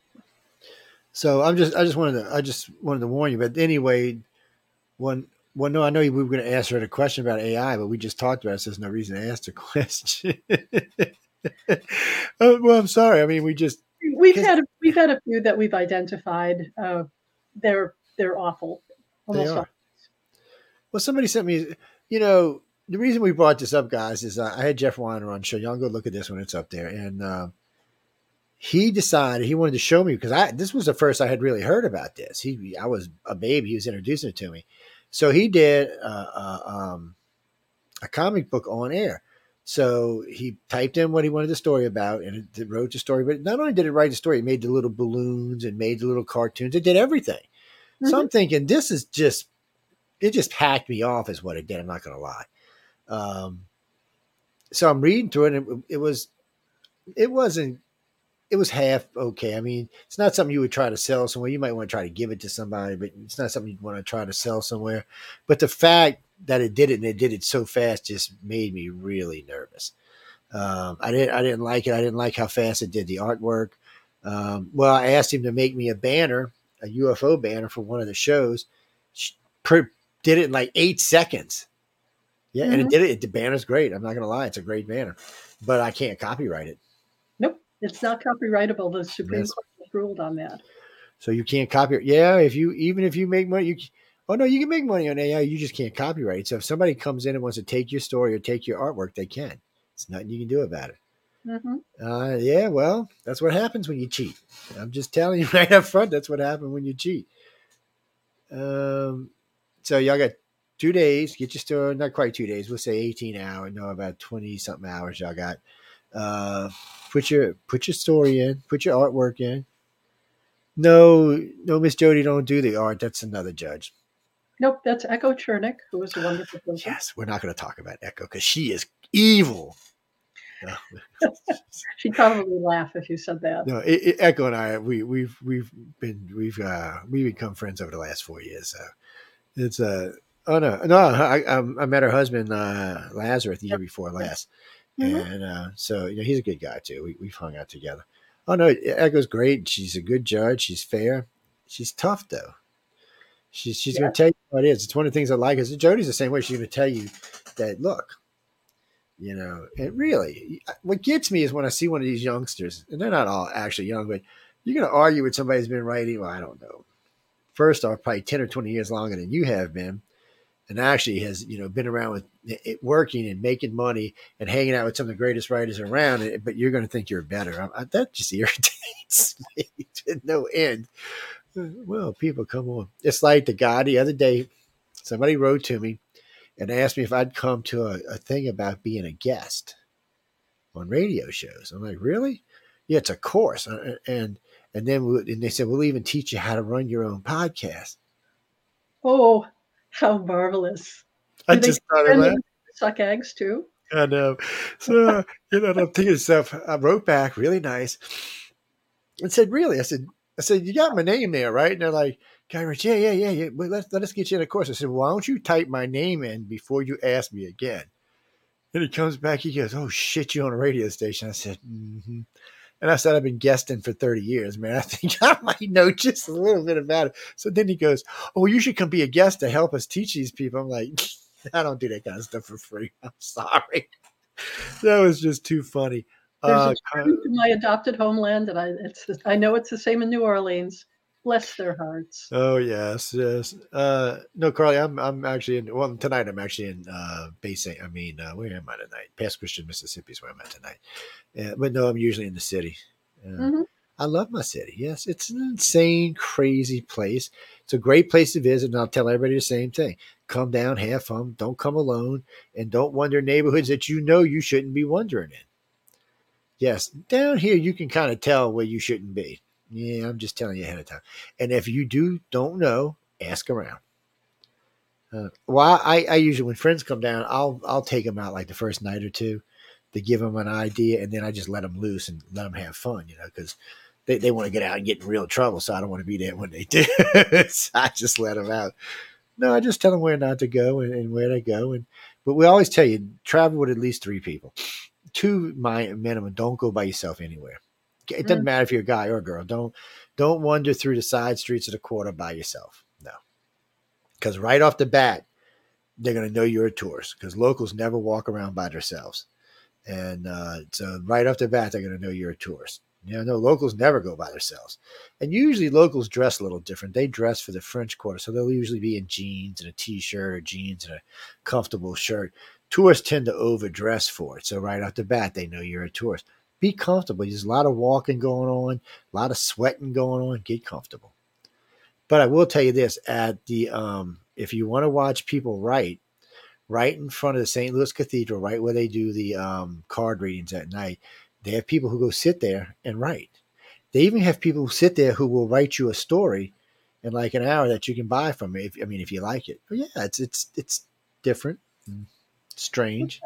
So I'm just I just wanted to I just wanted to warn you. But anyway, one well no, I know we were going to ask her a question about AI, but we just talked about it. So there's no reason to ask the question. uh, well, I'm sorry. I mean, we just we've had a, we've had a few that we've identified. Uh, they're they're awful. They are. Awful. Well, somebody sent me. You know, the reason we brought this up, guys, is uh, I had Jeff Weiner on show. Y'all go look at this when it's up there, and uh, he decided he wanted to show me because I this was the first I had really heard about this. He I was a baby. He was introducing it to me, so he did uh, uh um, a comic book on air. So he typed in what he wanted the story about and it wrote the story. But not only did it write the story, it made the little balloons and made the little cartoons. It did everything. Mm-hmm. So I'm mm-hmm. thinking this is just, it just packed me off, is what it did. I'm not going to lie. Um, so I'm reading through it and it, it was, it wasn't it was half okay. I mean, it's not something you would try to sell somewhere. You might want to try to give it to somebody, but it's not something you'd want to try to sell somewhere. But the fact that it did it and it did it so fast just made me really nervous. Um, I didn't I didn't like it. I didn't like how fast it did the artwork. Um, well, I asked him to make me a banner, a UFO banner for one of the shows. did it in like eight seconds. Yeah, mm-hmm. and it mm-hmm. did it. The banner's great. I'm not gonna lie, it's a great banner, but I can't copyright it. It's not copyrightable. The Supreme yes. Court has ruled on that. So you can't copy. Yeah, if you even if you make money, you Oh no, you can make money on AI. You just can't copyright. So if somebody comes in and wants to take your story or take your artwork, they can. It's nothing you can do about it. Mm-hmm. Uh, yeah, well, that's what happens when you cheat. I'm just telling you right up front. That's what happens when you cheat. Um, so y'all got two days. Get your story. Not quite two days. We'll say 18 hours. No, about 20 something hours. Y'all got. Uh, put your put your story in. Put your artwork in. No, no, Miss Jody, don't do the art. That's another judge. Nope, that's Echo Chernik, who is a wonderful person. Yes, we're not going to talk about Echo because she is evil. She'd probably laugh if you said that. No, it, it, Echo and I, we, we've we've been we've uh, we've become friends over the last four years. So it's a uh, oh no no I, I met her husband uh, Lazarus the year before last, mm-hmm. and uh, so you know he's a good guy too. We we've hung out together. Oh no, Echo's great. She's a good judge. She's fair. She's tough though. She's she's yeah. going to tell you what it is. It's one of the things I like. Is Jody's the same way. She's going to tell you that look, you know, and really, what gets me is when I see one of these youngsters, and they're not all actually young, but you're going to argue with somebody who's been writing. Well, I don't know. First off, probably ten or twenty years longer than you have been, and actually has you know been around with it, working and making money and hanging out with some of the greatest writers around. But you're going to think you're better. I, that just irritates me to no end. Well, people, come on. It's like the guy the other day, somebody wrote to me and asked me if I'd come to a, a thing about being a guest on radio shows. I'm like, really? Yeah, it's a course. Uh, uh, and and then and they said, we'll even teach you how to run your own podcast. Oh, how marvelous. I Do just started that. Suck eggs too. I know. So, you know, I'm thinking stuff. I wrote back really nice and said, really? I said, I said, you got my name there, right? And they're like, Guy Rich, yeah, yeah, yeah, yeah. But let, let us get you in a course. I said, why don't you type my name in before you ask me again? And he comes back, he goes, oh, shit, you on a radio station. I said, mm-hmm. And I said, I've been guesting for 30 years, man. I think I might know just a little bit about it. So then he goes, Oh, you should come be a guest to help us teach these people. I'm like, I don't do that kind of stuff for free. I'm sorry. That was just too funny. There's uh, a my adopted homeland, and I it's I know it's the same in New Orleans. Bless their hearts. Oh yes, yes. Uh, no, Carly, I'm I'm actually in. Well, tonight I'm actually in uh, Bay St. I mean, uh, where am I tonight? Pass Christian, Mississippi is where I'm at tonight. Yeah, but no, I'm usually in the city. Uh, mm-hmm. I love my city. Yes, it's an insane, crazy place. It's a great place to visit, and I'll tell everybody the same thing. Come down, have fun. Don't come alone, and don't wander neighborhoods that you know you shouldn't be wandering in. Yes, down here you can kind of tell where you shouldn't be. Yeah, I'm just telling you ahead of time. And if you do don't know, ask around. Uh, well, I, I usually when friends come down, I'll I'll take them out like the first night or two to give them an idea, and then I just let them loose and let them have fun, you know, because they, they want to get out and get in real trouble, so I don't want to be there when they do. so I just let them out. No, I just tell them where not to go and, and where to go. And but we always tell you travel with at least three people, two my minimum. Don't go by yourself anywhere. It doesn't mm. matter if you're a guy or a girl. Don't don't wander through the side streets of the quarter by yourself. No, because right off the bat, they're going to know you're a tourist. Because locals never walk around by themselves, and uh, so right off the bat, they're going to know you're a tourist. You know, no, locals never go by themselves. And usually locals dress a little different. They dress for the French Quarter. So they'll usually be in jeans and a t shirt or jeans and a comfortable shirt. Tourists tend to overdress for it. So right off the bat, they know you're a tourist. Be comfortable. There's a lot of walking going on, a lot of sweating going on. Get comfortable. But I will tell you this at the, um, if you want to watch people write, right in front of the St. Louis Cathedral, right where they do the um, card readings at night, they have people who go sit there and write. They even have people who sit there who will write you a story in like an hour that you can buy from. If, I mean, if you like it. But yeah, it's it's it's different, strange.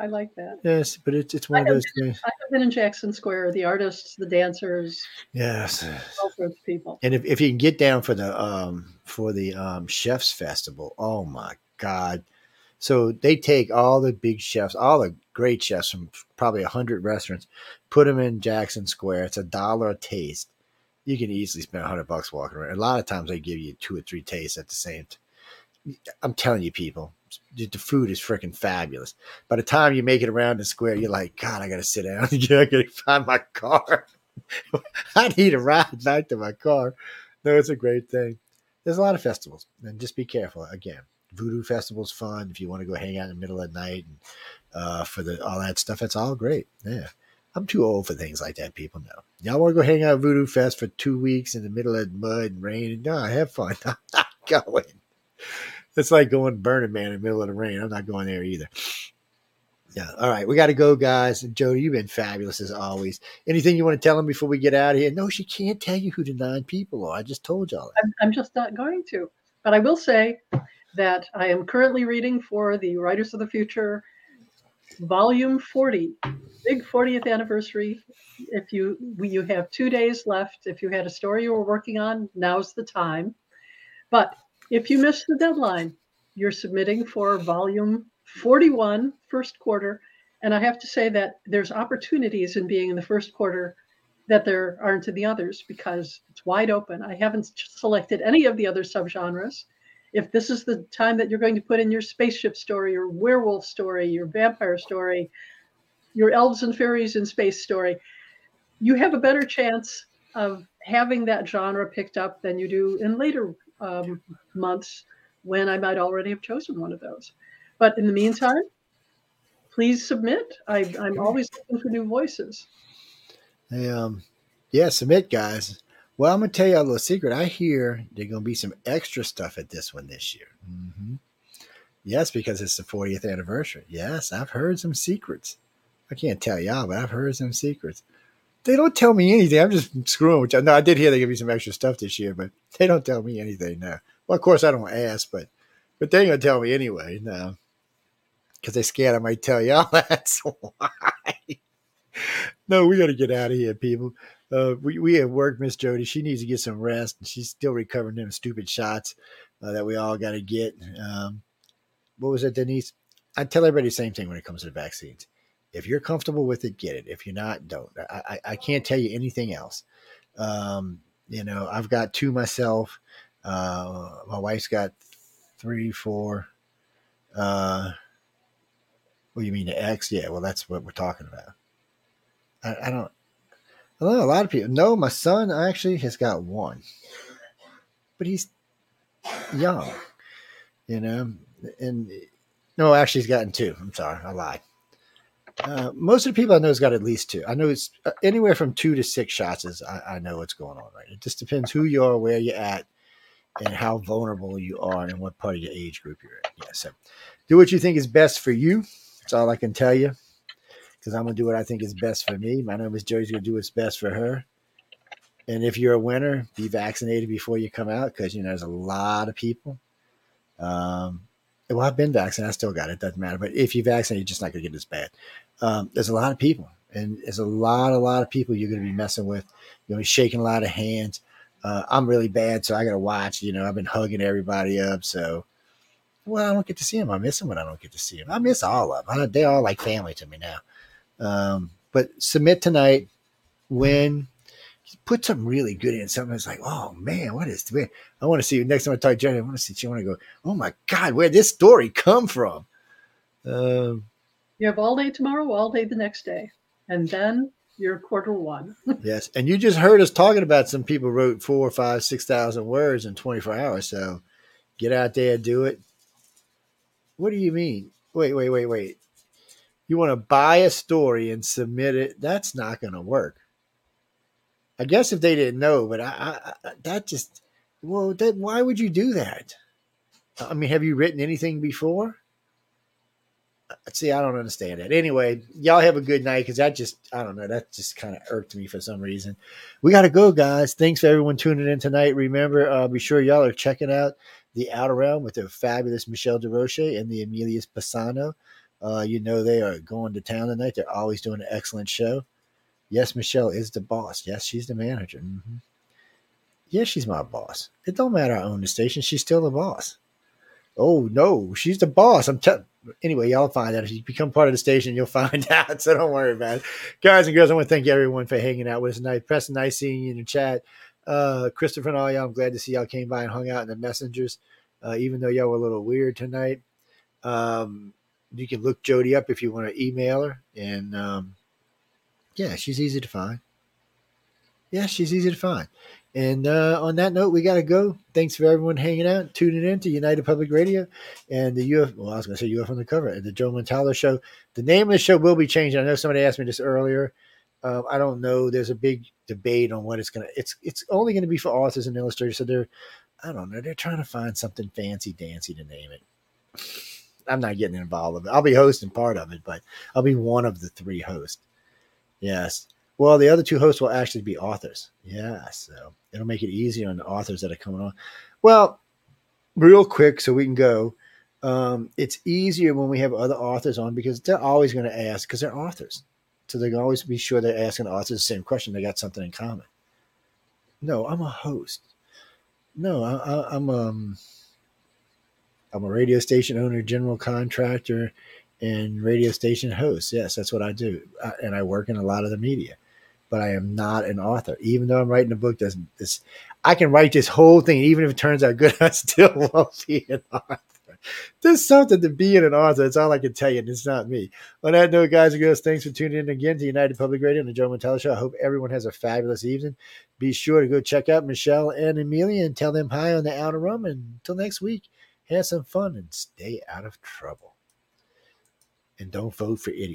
I like that. Yes, but it's it's one of those been, things. I have been in Jackson Square. The artists, the dancers. Yes. All sorts of people. And if, if you can get down for the um for the um chefs festival, oh my god so they take all the big chefs, all the great chefs from probably a hundred restaurants, put them in Jackson Square. It's a dollar a taste. You can easily spend a hundred bucks walking around. A lot of times they give you two or three tastes at the same. time. I'm telling you, people, the food is freaking fabulous. By the time you make it around the square, you're like, God, I gotta sit down. I gotta find my car. I need a ride back to my car. No, it's a great thing. There's a lot of festivals, and just be careful. Again, Voodoo Festival's fun. If you want to go hang out in the middle of the night and uh, for the all that stuff, it's all great. Yeah. I'm too old for things like that. People know. Y'all want to go hang out at Voodoo Fest for two weeks in the middle of mud and rain? No, have fun. I'm not going. It's like going Burning Man in the middle of the rain. I'm not going there either. Yeah. All right. We got to go, guys. Jody, you've been fabulous as always. Anything you want to tell them before we get out of here? No, she can't tell you who the nine people are. I just told y'all that. I'm, I'm just not going to. But I will say that I am currently reading for the Writers of the Future, Volume 40, big 40th anniversary. If you you have two days left, if you had a story you were working on, now's the time. But if you miss the deadline, you're submitting for Volume 41, first quarter. And I have to say that there's opportunities in being in the first quarter that there aren't in the others because it's wide open. I haven't selected any of the other subgenres if this is the time that you're going to put in your spaceship story, your werewolf story, your vampire story, your elves and fairies in space story, you have a better chance of having that genre picked up than you do in later um, months when I might already have chosen one of those. But in the meantime, please submit. I, am always looking for new voices. Um, yeah, submit, guys. Well, I'm gonna tell you a little secret. I hear there's gonna be some extra stuff at this one this year. Mm-hmm. Yes, because it's the 40th anniversary. Yes, I've heard some secrets. I can't tell y'all, but I've heard some secrets. They don't tell me anything. I'm just screwing with you. No, I did hear they give me some extra stuff this year, but they don't tell me anything now. Well, of course, I don't ask, but but they're gonna tell me anyway. No, because they're scared I might tell y'all. That's why. no, we got to get out of here, people uh, we, we have work, Miss Jody. She needs to get some rest. and She's still recovering them stupid shots uh, that we all got to get. Um, what was it, Denise? I tell everybody the same thing when it comes to the vaccines. If you're comfortable with it, get it. If you're not, don't. I, I, I can't tell you anything else. Um, you know, I've got two myself. Uh, my wife's got three, four. Uh, what do you mean the X? Yeah, well, that's what we're talking about. I, I don't. Well, a lot of people. No, my son actually has got one, but he's young, you know. And no, actually, he's gotten two. I'm sorry, I lied. Uh, most of the people I know has got at least two. I know it's uh, anywhere from two to six shots. Is I, I, know what's going on. Right. It just depends who you are, where you're at, and how vulnerable you are, and what part of your age group you're in. Yeah. So, do what you think is best for you. That's all I can tell you because I'm gonna do what I think is best for me. My name is Joey's gonna do what's best for her. And if you're a winner, be vaccinated before you come out because you know there's a lot of people. Um, well, I've been vaccinated. I still got it. Doesn't matter. But if you vaccinate, you're just not gonna get as bad. Um, there's a lot of people And there's a lot, a lot of people you're going to be messing with. You're going to be shaking a lot of hands. Uh, I'm really bad, so I got to watch. You know, I've been hugging everybody up. So, well, I don't get to see them. I miss them when I don't get to see them. I miss all of them. They're all like family to me now. Um, but submit tonight. Win put something really good in. Something that's like, oh man, what is this? I want to see you next time I talk to Jenny. I want to see. She want to go. Oh my god, where did this story come from? Um, you have all day tomorrow, all day the next day, and then you're quarter one. yes, and you just heard us talking about some people wrote four, five, six thousand words in 24 hours. So get out there do it. What do you mean? Wait, wait, wait, wait. You want to buy a story and submit it? That's not going to work. I guess if they didn't know, but I, I that just well, that why would you do that? I mean, have you written anything before? See, I don't understand it. Anyway, y'all have a good night because that just, I don't know, that just kind of irked me for some reason. We got to go, guys. Thanks for everyone tuning in tonight. Remember, uh, be sure y'all are checking out the Outer Realm with the fabulous Michelle Desrochers and the Emilius Pisano. Uh, you know, they are going to town tonight. They're always doing an excellent show. Yes, Michelle is the boss. Yes, she's the manager. Mm-hmm. Yes, she's my boss. It don't matter I own the station. She's still the boss. Oh no, she's the boss. I'm telling. Anyway, y'all find out if you become part of the station, you'll find out. So don't worry about it, guys and girls. I want to thank everyone for hanging out with us tonight. Preston, nice seeing you in the chat. Uh, Christopher and all y'all, I'm glad to see y'all came by and hung out in the messengers. Uh, even though y'all were a little weird tonight, um, you can look Jody up if you want to email her and. Um, yeah, she's easy to find. Yeah, she's easy to find. And uh, on that note, we got to go. Thanks for everyone hanging out, tuning in to United Public Radio and the UF. Well, I was going to say UF on the cover and the Joe Montaldo Show. The name of the show will be changing. I know somebody asked me this earlier. Um, I don't know. There's a big debate on what it's going to. It's it's only going to be for authors and illustrators. So they're, I don't know. They're trying to find something fancy dancy to name it. I'm not getting involved with it. I'll be hosting part of it, but I'll be one of the three hosts. Yes. Well, the other two hosts will actually be authors. Yeah. So it'll make it easier on the authors that are coming on. Well, real quick, so we can go. Um, it's easier when we have other authors on because they're always going to ask because they're authors. So they can always be sure they're asking the authors the same question. They got something in common. No, I'm a host. No, I, am um, I'm a radio station owner, general contractor, and radio station host. Yes, that's what I do, I, and I work in a lot of the media. But I am not an author, even though I'm writing a book. Doesn't this? I can write this whole thing, even if it turns out good. I still won't be an author. There's something to being an author. That's all I can tell you, and it's not me. On that note, guys and girls, thanks for tuning in again to United Public Radio and the Joe Montaldo Show. I hope everyone has a fabulous evening. Be sure to go check out Michelle and Amelia and tell them hi on the Outer Realm. And until next week, have some fun and stay out of trouble and don't vote for idiots.